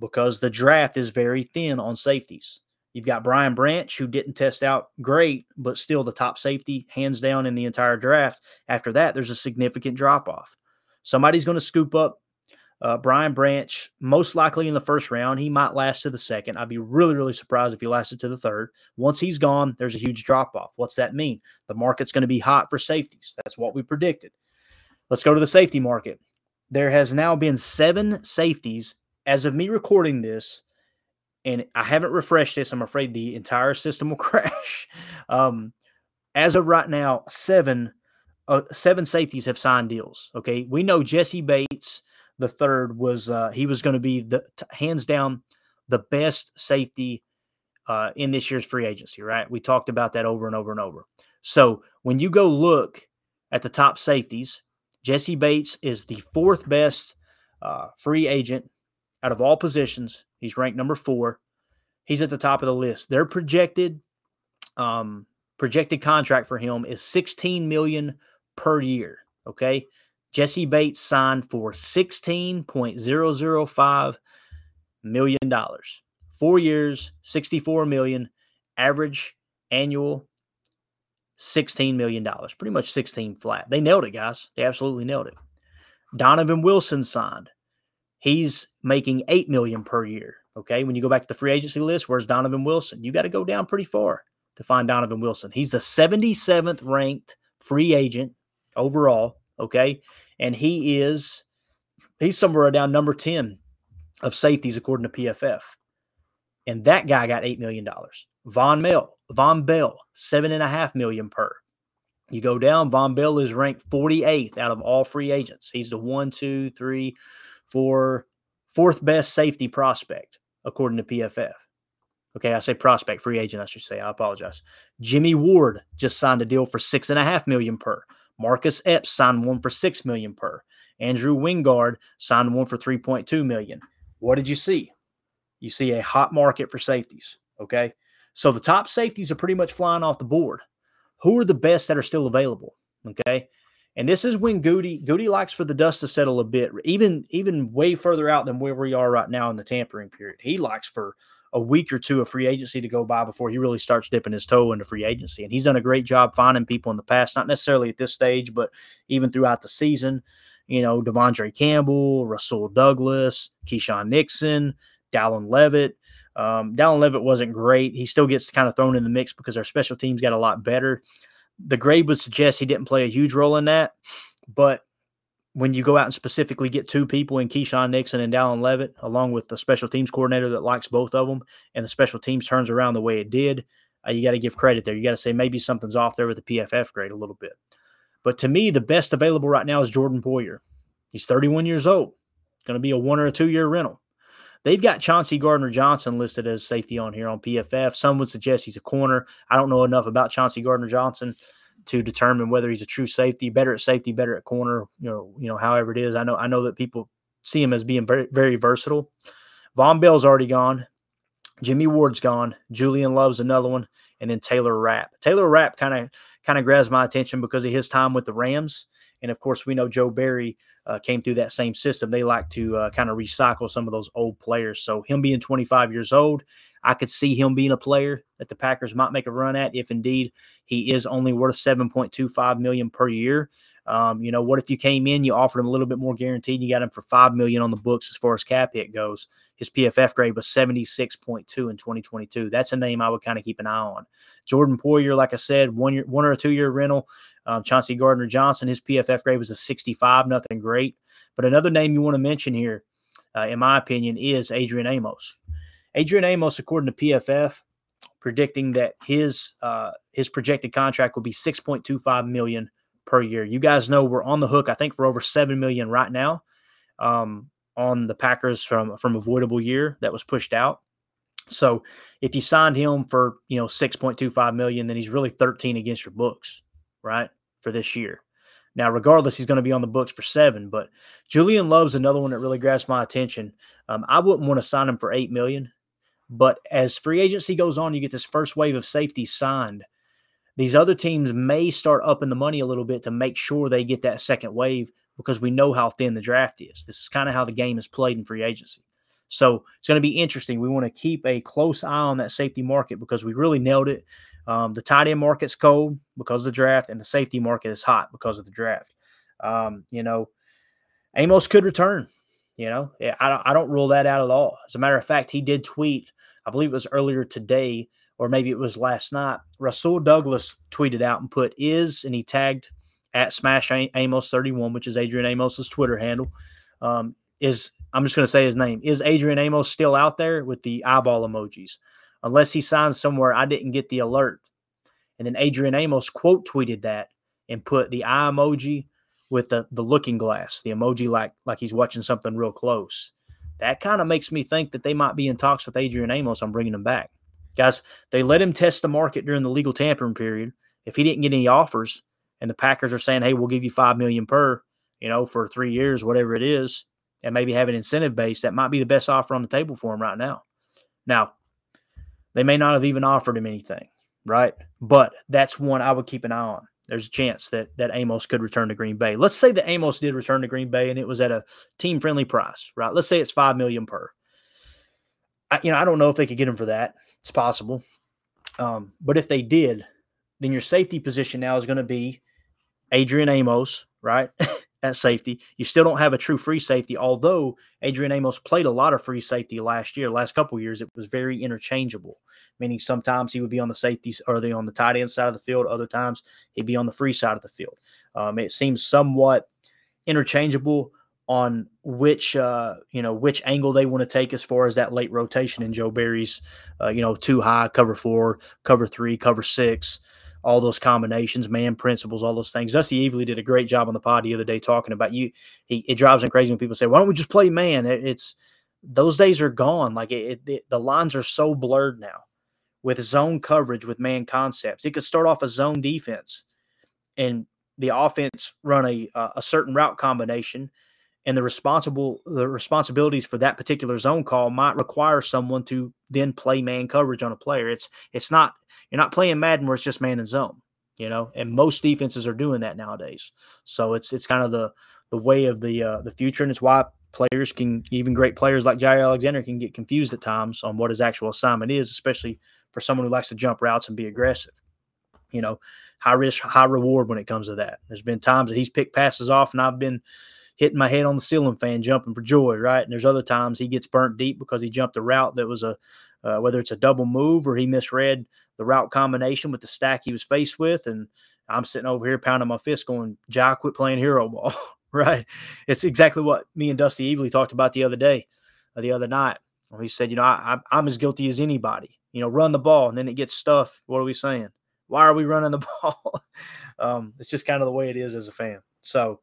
Because the draft is very thin on safeties. You've got Brian Branch, who didn't test out great, but still the top safety, hands down, in the entire draft. After that, there's a significant drop off. Somebody's going to scoop up Uh, Brian Branch, most likely in the first round. He might last to the second. I'd be really, really surprised if he lasted to the third. Once he's gone, there's a huge drop off. What's that mean? The market's going to be hot for safeties. That's what we predicted. Let's go to the safety market. There has now been seven safeties as of me recording this, and I haven't refreshed this. I'm afraid the entire system will crash. Um, as of right now, seven uh, seven safeties have signed deals. Okay, we know Jessie Bates the third was uh, he was going to be the t- hands down the best safety uh, in this year's free agency. Right, we talked about that over and over and over. So when you go look at the top safeties, Jessie Bates is the fourth best uh, free agent out of all positions. He's ranked number four. He's at the top of the list. Their projected um, projected contract for him is 16 million per year. Okay. Jessie Bates signed for $16.005 million. Four years, 64 million, average annual $16 million. Pretty much 16 flat. They nailed it, guys. They absolutely nailed it. Donovan Wilson signed. He's making 8 million per year. Okay. When you go back to the free agency list, where's Donovan Wilson? You got to go down pretty far to find Donovan Wilson. He's the 77th ranked free agent overall. Okay. And he is, he's somewhere down number 10 of safeties according to PFF. And that guy got $8 million. Von Mel, Vonn Bell, seven and a half million per. You go down, Vonn Bell is ranked 48th out of all free agents. He's the one, two, three, four, fourth best safety prospect, according to PFF. Okay, I say prospect, free agent, I should say. I apologize. Jimmy Ward just signed a deal for six and a half million per. Marcus Epps signed one for six million per. Andrew Wingard signed one for 3.2 million. What did you see? You see a hot market for safeties. Okay. So the top safeties are pretty much flying off the board. Who are the best that are still available? Okay. And this is when Gutey Gutey likes for the dust to settle a bit, even even way further out than where we are right now in the tampering period. He likes for a week or two of free agency to go by before he really starts dipping his toe into free agency. And he's done a great job finding people in the past, not necessarily at this stage, but even throughout the season. You know, De'Vondre Campbell, Rasul Douglas, Keisean Nixon, Dallin Leavitt. Um, Dallin Leavitt wasn't great. He still gets kind of thrown in the mix because our special teams got a lot better. The grade would suggest he didn't play a huge role in that, but when you go out and specifically get two people in Keisean Nixon and Dallin Leavitt, along with the special teams coordinator that likes both of them, and the special teams turns around the way it did, uh, you got to give credit there. You got to say maybe something's off there with the PFF grade a little bit. But to me, the best available right now is Jordan Poyer. He's 31 years old. Going to be a one or a two year rental. They've got Chauncey Gardner Johnson listed as safety on here on PFF. Some would suggest he's a corner. I don't know enough about Chauncey Gardner Johnson to determine whether he's a true safety, better at safety, better at corner, you know, you know, however it is. I know I know that people see him as being very, very versatile. Vonn Bell's already gone. Jimmy Ward's gone. Julian Love's another one, and then Taylor Rapp. Taylor Rapp kind of kind of grabs my attention because of his time with the Rams, and of course we know Joe Barry uh, came through that same system. They like to uh, kind of recycle some of those old players. So him being 25 years old, I could see him being a player that the Packers might make a run at if indeed he is only worth 7.25 million per year. Um, you know, what if you came in, you offered him a little bit more guaranteed, you got him for five million on the books as far as cap hit goes. His PFF grade was 76.2 in 2022. That's a name I would kind of keep an eye on. Jordan Poyer, like I said, one year, one or a two year rental. Um, Chauncey Gardner Johnson, his PFF grade was a 65, nothing great. But another name you want to mention here, uh, in my opinion, is Adrian Amos. Adrian Amos, according to PFF, predicting that his uh, his projected contract will be 6.25 million per year. You guys know we're on the hook, I think, for over seven million right now um, on the Packers from from avoidable year that was pushed out. So if you signed him for you know 6.25 million, then he's really 13 against your books, right? For this year. Now, regardless, he's going to be on the books for seven. But Julian Love's another one that really grabs my attention. Um, I wouldn't want to sign him for eight million. But as free agency goes on, you get this first wave of safeties signed. These other teams may start upping the money a little bit to make sure they get that second wave because we know how thin the draft is. This is kind of how the game is played in free agency. So it's going to be interesting. We want to keep a close eye on that safety market because we really nailed it. Um, the tight end market's cold because of the draft, and the safety market is hot because of the draft. Um, you know, Amos could return. You know, I don't, I don't rule that out at all. As a matter of fact, he did tweet, I believe it was earlier today, or maybe it was last night. Rasul Douglas tweeted out and put is, and he tagged at Smash Amos 31, which is Adrian Amos's Twitter handle. Um, is I'm just going to say his name. Is Adrian Amos still out there with the eyeball emojis? Unless he signs somewhere, I didn't get the alert. And then Adrian Amos quote tweeted that and put the eye emoji with the the looking glass, the emoji like like he's watching something real close. That kind of makes me think that they might be in talks with Adrian Amos on bringing him back. Guys, they let him test the market during the legal tampering period. If he didn't get any offers, and the Packers are saying, "Hey, we'll give you five million per," you know, for three years, whatever it is, and maybe have an incentive base, that might be the best offer on the table for him right now. Now, they may not have even offered him anything, right? But that's one I would keep an eye on there's a chance that that Amos could return to Green Bay. Let's say that Amos did return to Green Bay and it was at a team friendly price, right? Let's say it's five million per. I, you know, I don't know if they could get him for that. It's possible, um, but if they did, then your safety position now is going to be Adrian Amos, right? at safety. You still don't have a true free safety, although Adrian Amos played a lot of free safety last year. Last couple years, it was very interchangeable, meaning sometimes he would be on the safeties or the on the tight end side of the field. Other times he'd be on the free side of the field. Um, it seems somewhat interchangeable on which uh, you know which angle they want to take as far as that late rotation in Joe Barry's uh, you know two high cover four, cover three, cover six all those combinations, man principles, all those things. Dusty Evely did a great job on the pod the other day talking about you. He, it drives him crazy when people say, "Why don't we just play man?" It, it's those days are gone. Like it, it, the lines are so blurred now with zone coverage with man concepts. It could start off a zone defense, and the offense run a a certain route combination, and the responsible the responsibilities for that particular zone call might require someone to then play man coverage on a player. It's it's not you're not playing Madden where it's just man and zone, you know. And most defenses are doing that nowadays. So it's it's kind of the the way of the uh, the future, and it's why players can even great players like Jaire Alexander can get confused at times on what his actual assignment is, especially for someone who likes to jump routes and be aggressive. You know, high risk, high reward when it comes to that. There's been times that he's picked passes off, and I've been hitting my head on the ceiling fan, jumping for joy, right? And there's other times he gets burnt deep because he jumped a route that was a uh, whether it's a double move or he misread the route combination with the stack he was faced with, and I'm sitting over here pounding my fist, going, "Jai, quit playing hero ball." right? It's exactly what me and Dusty Evely talked about the other day, uh, the other night. He said, "You know, I, I'm as guilty as anybody. You know, run the ball, and then it gets stuff. What are we saying? Why are we running the ball? um, it's just kind of the way it is as a fan. So."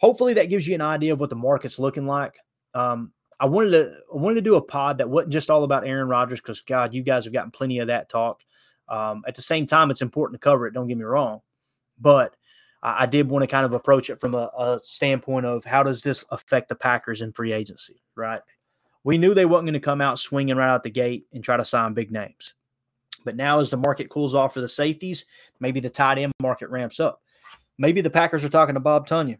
Hopefully that gives you an idea of what the market's looking like. Um, I wanted to I wanted to do a pod that wasn't just all about Aaron Rodgers because God, you guys have gotten plenty of that talk. Um, at the same time, it's important to cover it. Don't get me wrong, but I, I did want to kind of approach it from a, a, standpoint of how does this affect the Packers in free agency, right? We knew they wasn't going to come out swinging right out the gate and try to sign big names, but now as the market cools off for the safeties, maybe the tight end market ramps up. Maybe the Packers are talking to Bob Tonyan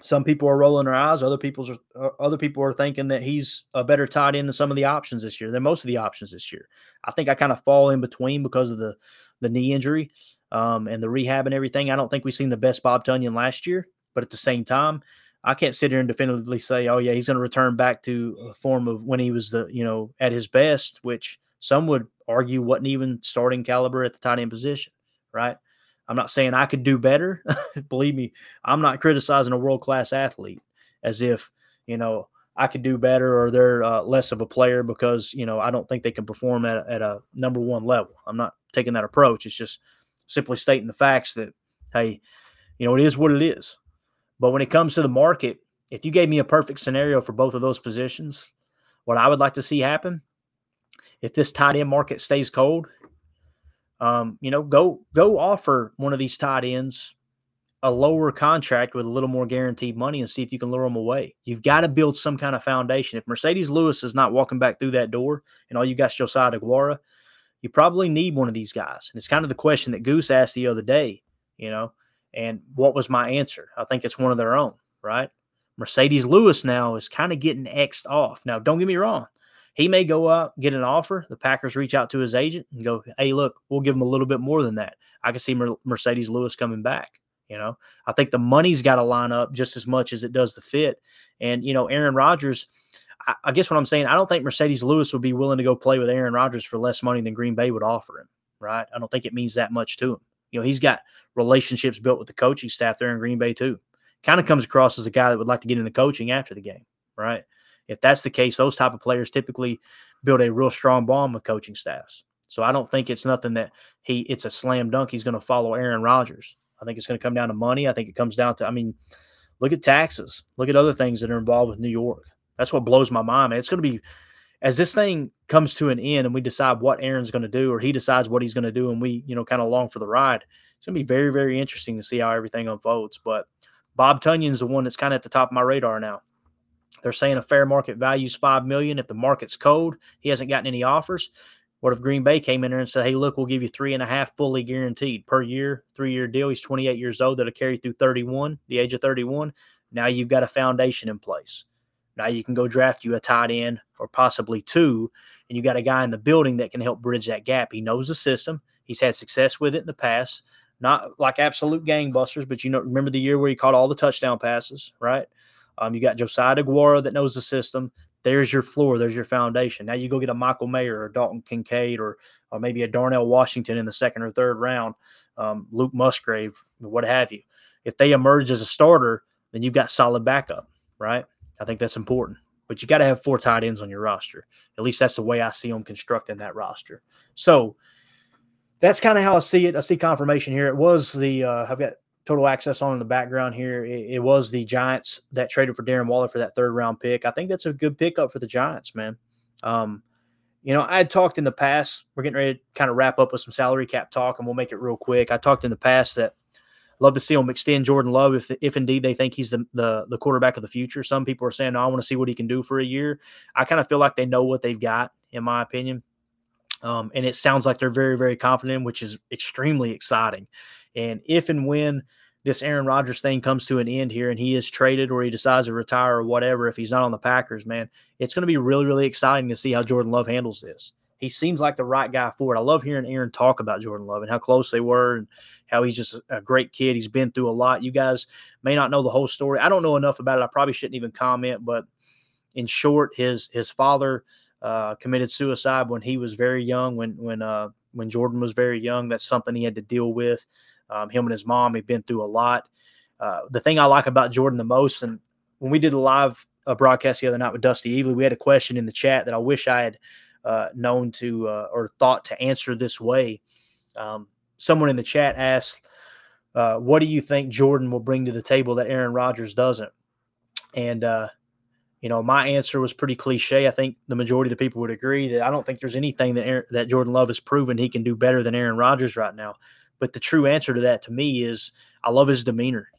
some people are rolling their eyes. Other people's are, uh, other people are thinking that he's a better tight end than some of the options this year than most of the options this year. I think I kind of fall in between because of the the knee injury um, and the rehab and everything. I don't think we've seen the best Bob Tonyan last year, but at the same time, I can't sit here and definitively say, oh yeah, he's going to return back to a form of when he was the you know at his best, which some would argue wasn't even starting caliber at the tight end position, right? I'm not saying I could do better. Believe me, I'm not criticizing a world class athlete as if, you know, I could do better or they're uh, less of a player because, you know, I don't think they can perform at, at a number one level. I'm not taking that approach. It's just simply stating the facts that, hey, you know, it is what it is. But when it comes to the market, if you gave me a perfect scenario for both of those positions, what I would like to see happen, if this tight end market stays cold, um, you know, go go offer one of these tight ends a lower contract with a little more guaranteed money and see if you can lure them away. You've got to build some kind of foundation. If Marcedes Lewis is not walking back through that door and all you got is Josiah Deguara, you probably need one of these guys. And it's kind of the question that Goose asked the other day, you know, and what was my answer? I think it's one of their own, right? Marcedes Lewis now is kind of getting X'd off. Now, don't get me wrong. He may go out, get an offer. The Packers reach out to his agent and go, hey, look, we'll give him a little bit more than that. I can see Mer- Marcedes Lewis coming back. You know, I think the money's got to line up just as much as it does the fit. And you know, Aaron Rodgers. I, I guess what I'm saying, I don't think Marcedes Lewis would be willing to go play with Aaron Rodgers for less money than Green Bay would offer him. Right? I don't think it means that much to him. You know, he's got relationships built with the coaching staff there in Green Bay too. Kind of comes across as a guy that would like to get into coaching after the game, right? If that's the case, those type of players typically build a real strong bond with coaching staffs. So I don't think it's nothing that he it's a slam dunk. He's going to follow Aaron Rodgers. I think it's going to come down to money. I think it comes down to I mean, look at taxes. Look at other things that are involved with New York. That's what blows my mind. Man. It's going to be as this thing comes to an end and we decide what Aaron's going to do or he decides what he's going to do and we, you know, kind of long for the ride. It's going to be very very interesting to see how everything unfolds, but Bob Tonyan's the one that's kind of at the top of my radar now. They're saying a fair market value is five million. If the market's cold, he hasn't gotten any offers. What if Green Bay came in there and said, "Hey, look, we'll give you three and a half fully guaranteed per year, three-year deal." He's 28 years old. That'll carry through 31, the age of 31. Now you've got a foundation in place. Now you can go draft you a tight end or possibly two, and you got a guy in the building that can help bridge that gap. He knows the system. He's had success with it in the past. Not like absolute gangbusters, but you know, remember the year where he caught all the touchdown passes, right? Um, you got Josiah Deguara that knows the system. There's your floor. There's your foundation. Now you go get a Michael Mayer or Dalton Kincaid or or maybe a Darnell Washington in the second or third round, um, Luke Musgrave, what have you. If they emerge as a starter, then you've got solid backup, right? I think that's important. But you got to have four tight ends on your roster. At least that's the way I see them constructing that roster. So that's kind of how I see it. I see confirmation here. It was the uh, I've got total access on in the background here. It, it, was the Giants that traded for Darren Waller for that third round pick. I think that's a good pickup for the Giants, man. Um, you know, I had talked in the past. We're getting ready to kind of wrap up with some salary cap talk, and we'll make it real quick. I talked in the past that love to see them extend Jordan Love if, if indeed they think he's the, the, the quarterback of the future. Some people are saying, "No, I want to see what he can do for a year." I kind of feel like they know what they've got, in my opinion. Um, and it sounds like they're very, very confident, which is extremely exciting. And if and when this Aaron Rodgers thing comes to an end here and he is traded or he decides to retire or whatever, if he's not on the Packers, man, it's going to be really, really exciting to see how Jordan Love handles this. He seems like the right guy for it. I love hearing Aaron talk about Jordan Love and how close they were and how he's just a great kid. He's been through a lot. You guys may not know the whole story. I don't know enough about it. I probably shouldn't even comment, but in short, his his father uh, committed suicide when he was very young. When when uh, when Jordan was very young, that's something he had to deal with. Um, him and his mom had been through a lot. Uh, the thing I like about Jordan the most, and when we did the live uh, broadcast the other night with Dusty Evely, we had a question in the chat that I wish I had uh, known to uh, or thought to answer this way. Um, someone in the chat asked, uh, "What do you think Jordan will bring to the table that Aaron Rodgers doesn't?" And uh, you know, my answer was pretty cliche. I think the majority of the people would agree that I don't think there's anything that Aaron, that Jordan Love has proven he can do better than Aaron Rodgers right now. But the true answer to that to me is I love his demeanor.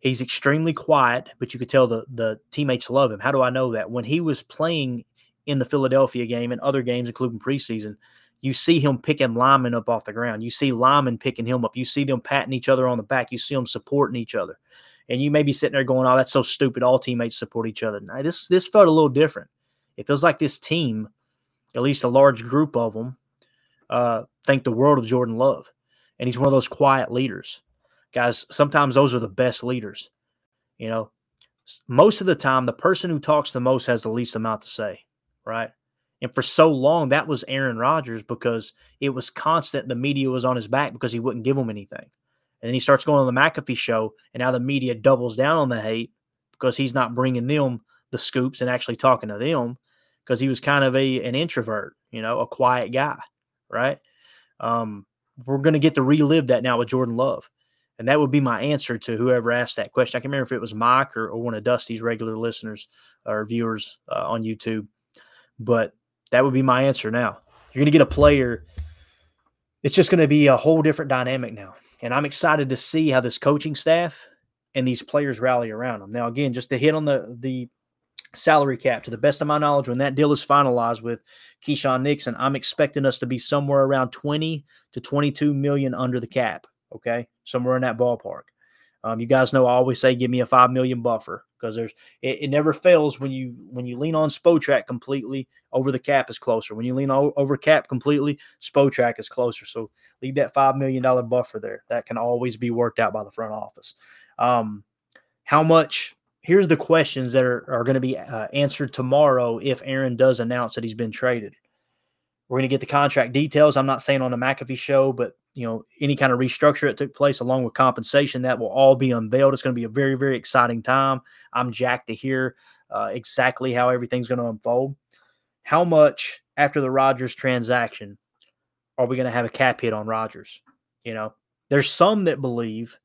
He's extremely quiet, but you could tell the the teammates love him. How do I know that? When he was playing in the Philadelphia game and other games, including preseason, you see him picking linemen up off the ground. You see linemen picking him up. You see them patting each other on the back. You see them supporting each other and you may be sitting there going, "Oh, that's so stupid. All teammates support each other." Now, this this felt a little different. It feels like this team, at least a large group of them, uh, think the world of Jordan Love, and he's one of those quiet leaders, guys. Sometimes those are the best leaders. You know, most of the time, the person who talks the most has the least amount to say, right? And for so long, that was Aaron Rodgers because it was constant. The media was on his back because he wouldn't give them anything. And then he starts going on the McAfee show, and now the media doubles down on the hate because he's not bringing them the scoops and actually talking to them because he was kind of a an introvert, you know, a quiet guy, right? Um, we're going to get to relive that now with Jordan Love. And that would be my answer to whoever asked that question. I can remember if it was Mike or, or one of Dusty's regular listeners or viewers uh, on YouTube. But that would be my answer now. You're going to get a player. It's just going to be a whole different dynamic now. And I'm excited to see how this coaching staff and these players rally around him. Now, again, just to hit on the the salary cap, to the best of my knowledge, when that deal is finalized with Keisean Nixon, I'm expecting us to be somewhere around 20 to 22 million under the cap. Okay, somewhere in that ballpark. Um, you guys know I always say give me a five million buffer because there's it, it, never fails when you when you lean on Spotrac completely over the cap is closer. When you lean o- over cap completely, Spotrac is closer. So leave that five million dollar buffer there. That can always be worked out by the front office. Um, how much? Here's the questions that are, are going to be uh, answered tomorrow if Aaron does announce that he's been traded. We're going to get the contract details. I'm not saying on the McAfee show, but you know any kind of restructure that took place along with compensation that will all be unveiled. It's going to be a very very exciting time. I'm jacked to hear uh, exactly how everything's going to unfold. How much after the Rodgers transaction are we going to have a cap hit on Rodgers? You know, there's some that believe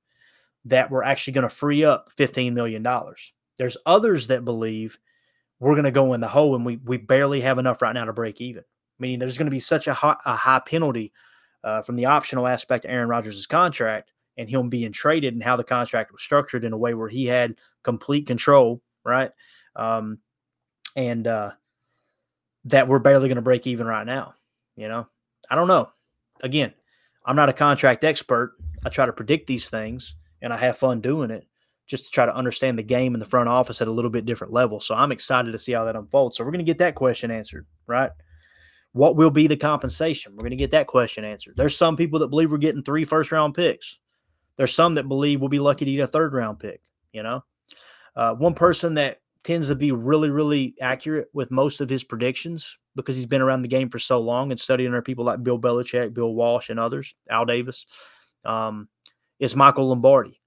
that we're actually going to free up 15 million dollars. There's others that believe we're going to go in the hole and we we barely have enough right now to break even meaning there's going to be such a high, a high penalty uh, from the optional aspect of Aaron Rodgers' contract and him being traded and how the contract was structured in a way where he had complete control, right? Um, and uh, that we're barely going to break even right now. You know, I don't know. Again, I'm not a contract expert. I try to predict these things and I have fun doing it just to try to understand the game in the front office at a little bit different level. So I'm excited to see how that unfolds. So we're going to get that question answered, right? What will be the compensation? We're going to get that question answered. There's some people that believe we're getting three first round picks. There's some that believe we'll be lucky to get a third round pick. You know, uh, one person that tends to be really, really accurate with most of his predictions because he's been around the game for so long and studying under people like Bill Belichick, Bill Walsh, and others, Al Davis, um, is Michael Lombardi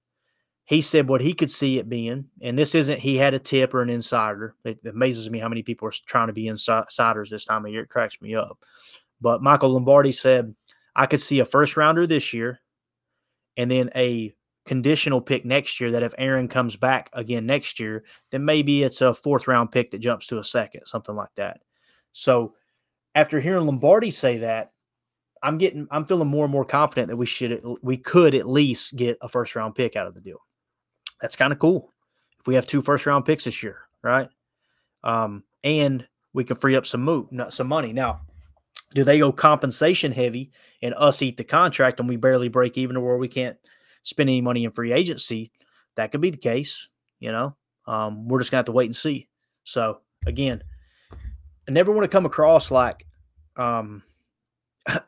he said what he could see it being, and this isn't he had a tip or an insider. It amazes me how many people are trying to be insiders this time of year. It cracks me up. But Michael Lombardi said, I could see a first rounder this year and then a conditional pick next year that if Aaron comes back again next year, then maybe it's a fourth round pick that jumps to a second, something like that. So after hearing Lombardi say that, I'm getting I'm feeling more and more confident that we should we could at least get a first round pick out of the deal that's kind of cool. If we have two first round picks this year, right? Um, and we can free up some move, some money. Now, do they go compensation heavy and us eat the contract and we barely break even to where we can't spend any money in free agency? That could be the case. You know, um, we're just gonna have to wait and see. So again, I never want to come across like um,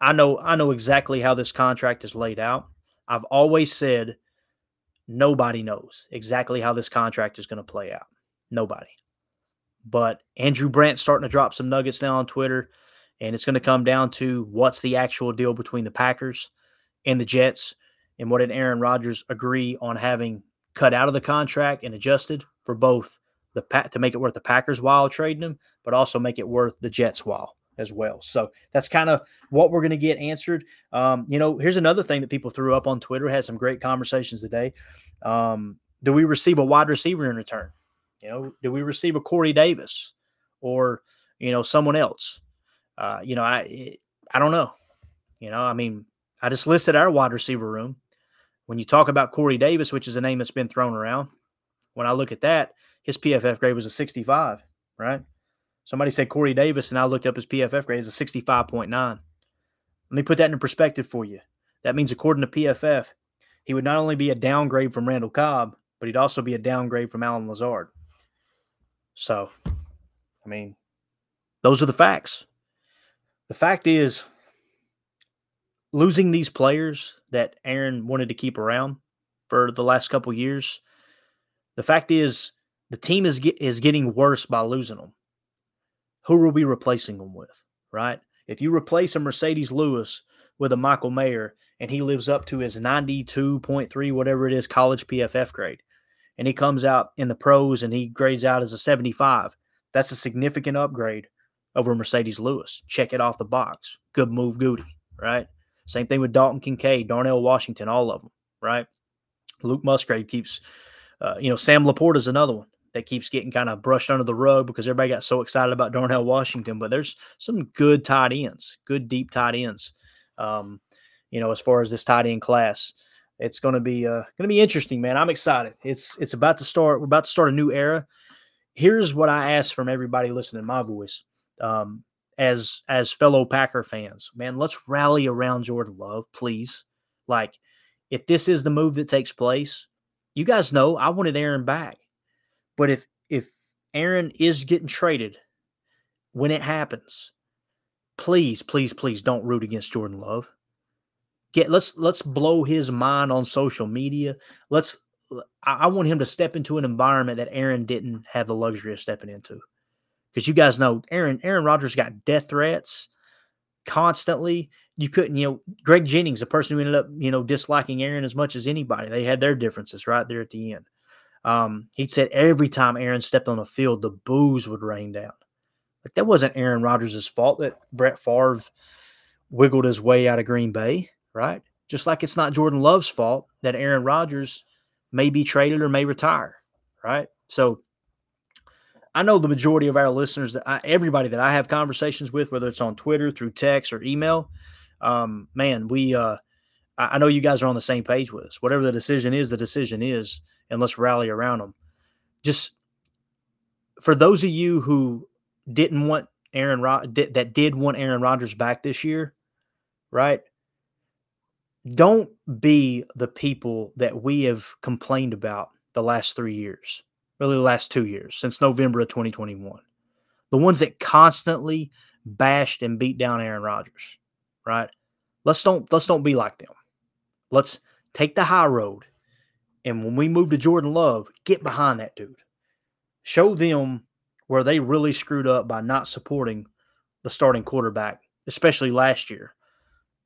I know I know exactly how this contract is laid out. I've always said Nobody knows exactly how this contract is going to play out. Nobody. But Andrew Brandt's starting to drop some nuggets now on Twitter, and it's going to come down to what's the actual deal between the Packers and the Jets, and what did Aaron Rodgers agree on having cut out of the contract and adjusted for both the to make it worth the Packers while trading him, but also make it worth the Jets while as well. So that's kind of what we're going to get answered. Um, you know, here's another thing that people threw up on Twitter. Had some great conversations today. Um, do we receive a wide receiver in return? You know, do we receive a Corey Davis or you know someone else? Uh, you know, I I don't know. You know, I mean, I just listed our wide receiver room. When you talk about Corey Davis, which is a name that's been thrown around, when I look at that, his PFF grade was a 65, right? Somebody said Corey Davis, and I looked up his PFF grade is a 65.9. Let me put that in perspective for you. That means, according to PFF, he would not only be a downgrade from Randall Cobb, but he'd also be a downgrade from Allen Lazard. So, I mean, those are the facts. The fact is, losing these players that Aaron wanted to keep around for the last couple years, the fact is, the team is get, is getting worse by losing them who are we replacing them with, right? If you replace a Marcedes Lewis with a Michael Mayer and he lives up to his 92.3, whatever it is, college PFF grade, and he comes out in the pros and he grades out as a 75, that's a significant upgrade over Marcedes Lewis. Check it off the box. Good move, Gutey, right? Same thing with Dalton Kincaid, Darnell Washington, all of them, right? Luke Musgrave keeps, uh, you know, Sam LaPorta is another one that keeps getting kind of brushed under the rug because everybody got so excited about Darnell Washington. But there's some good tight ends, good deep tight ends. Um, you know, as far as this tight end class, it's going to be uh, going to be interesting, man. I'm excited. It's it's about to start. We're about to start a new era. Here's what I ask from everybody listening my voice. Um, as as fellow Packer fans, man, let's rally around Jordan Love, please. Like, if this is the move that takes place, you guys know I wanted Aaron back. But if if Aaron is getting traded when it happens, please, please, please don't root against Jordan Love. Get let's let's blow his mind on social media. Let's I, want him to step into an environment that Aaron didn't have the luxury of stepping into. Because you guys know Aaron Aaron Rodgers got death threats constantly. You couldn't, you know, Greg Jennings, the person who ended up, you know, disliking Aaron as much as anybody. They had their differences right there at the end. Um, he said every time Aaron stepped on the field, the boos would rain down. Like that wasn't Aaron Rodgers' fault that Brett Favre wiggled his way out of Green Bay, right? Just like it's not Jordan Love's fault that Aaron Rodgers may be traded or may retire, right? So I know the majority of our listeners that I, everybody that I have conversations with, whether it's on Twitter, through text, or email, um, man, we uh, I, know you guys are on the same page with us. Whatever the decision is, the decision is, and let's rally around them. Just for those of you who didn't want Aaron Rod- that did want Aaron Rodgers back this year, right? Don't be the people that we have complained about the last three years, really the last two years since November of 2021. The ones that constantly bashed and beat down Aaron Rodgers, right? Let's don't let's don't be like them. Let's take the high road. And when we move to Jordan Love, get behind that dude. Show them where they really screwed up by not supporting the starting quarterback, especially last year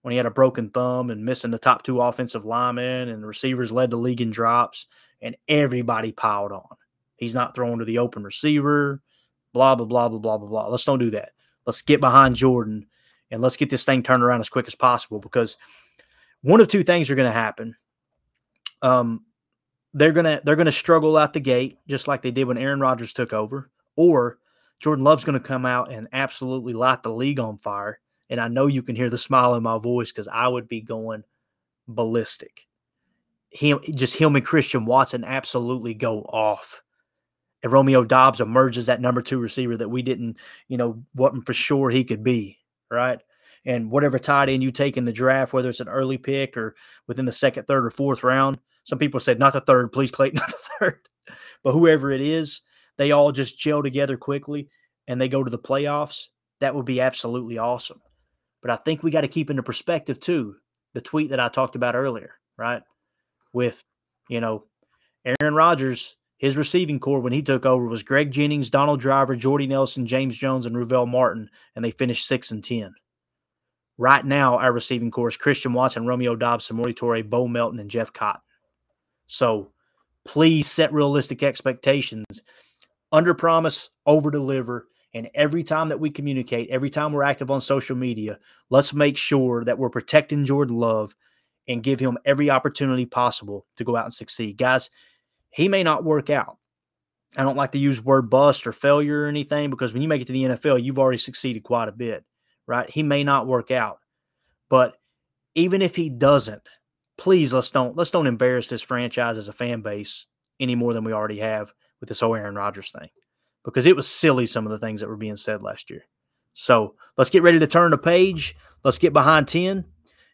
when he had a broken thumb and missing the top two offensive linemen and the receivers led the league in drops and everybody piled on. He's not throwing to the open receiver, blah, blah, blah, blah, blah, blah, blah. Let's don't do that. Let's get behind Jordan and let's get this thing turned around as quick as possible because one of two things are going to happen. Um, they're gonna they're gonna struggle out the gate just like they did when Aaron Rodgers took over, or Jordan Love's going to come out and absolutely light the league on fire and I know you can hear the smile in my voice because I would be going ballistic. Him, just him and Christian Watson absolutely go off. And Romeo Doubs emerges that number two receiver that we didn't, you know, wasn't for sure he could be, right? And whatever tight end you take in the draft, whether it's an early pick or within the second, third, or fourth round, some people said not the third, please, Clayton, not the third. But whoever it is, they all just gel together quickly and they go to the playoffs. That would be absolutely awesome. But I think we got to keep into perspective too the tweet that I talked about earlier, right? With, you know, Aaron Rodgers, his receiving corps when he took over was Greg Jennings, Donald Driver, Jordy Nelson, James Jones, and Ruvell Martin, and they finished six and ten. Right now, our receiving corps is Christian Watson, Romeo Doubs, Samori Toure, Bo Melton, and Jeff Cotton. So please set realistic expectations. Under promise, over deliver, and every time that we communicate, every time we're active on social media, let's make sure that we're protecting Jordan Love and give him every opportunity possible to go out and succeed. Guys, he may not work out. I don't like to use word bust or failure or anything because when you make it to the NFL, you've already succeeded quite a bit, right? He may not work out. But even if he doesn't, please let's don't let's don't embarrass this franchise as a fan base any more than we already have with this whole Aaron Rodgers thing because it was silly some of the things that were being said last year. So let's get ready to turn the page. Let's get behind 10.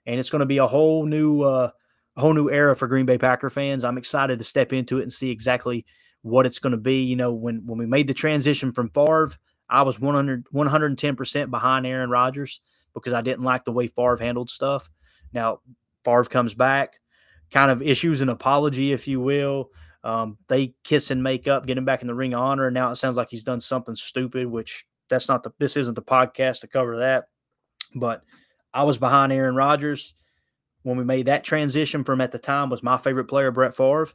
And it's going to be a whole new uh, whole new era for Green Bay Packer fans. I'm excited to step into it and see exactly what it's going to be. You know, when when we made the transition from Favre, I was 100 110% behind Aaron Rodgers because I didn't like the way Favre handled stuff. Now, Favre comes back, kind of issues an apology, if you will. Um, they kiss and make up, get him back in the ring of honor. And now it sounds like he's done something stupid, which that's not the this isn't the podcast to cover that. But I was behind Aaron Rodgers when we made that transition from at the time was my favorite player, Brett Favre.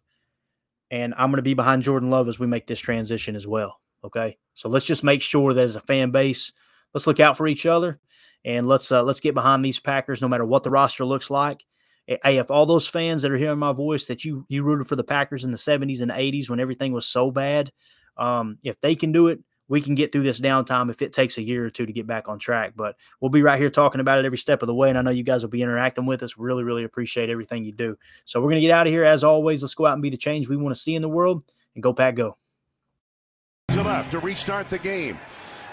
And I'm going to be behind Jordan Love as we make this transition as well. Okay. So let's just make sure that as a fan base, let's look out for each other and let's uh, let's get behind these Packers no matter what the roster looks like hey, if all those fans that are hearing my voice that you you rooted for the Packers in the 70s and 80s when everything was so bad, um, if they can do it, we can get through this downtime if it takes a year or two to get back on track. But we'll be right here talking about it every step of the way. And I know you guys will be interacting with us. Really, really appreciate everything you do. So we're going to get out of here. As always, let's go out and be the change we want to see in the world and go, Pack, go. To left to restart the game.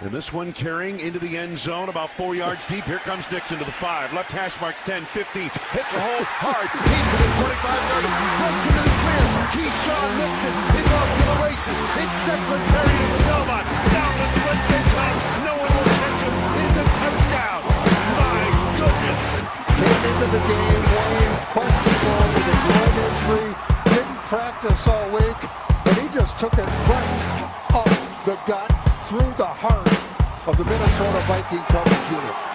And this one carrying into the end zone about four yards deep. Here comes Nixon to the five. Left hash marks 10, 15. Hits a hole hard. He's to the 25 30. Breaks into the clear. Keisean Nixon is off to the races. It's Secretariat of Belmont. Down the split top. No one will catch him. It's a touchdown. My goodness. Came into the game, Wayne, questionable with a groin injury. Didn't practice all week. And he just took it right the gut through the heart of the Minnesota Viking coverage unit.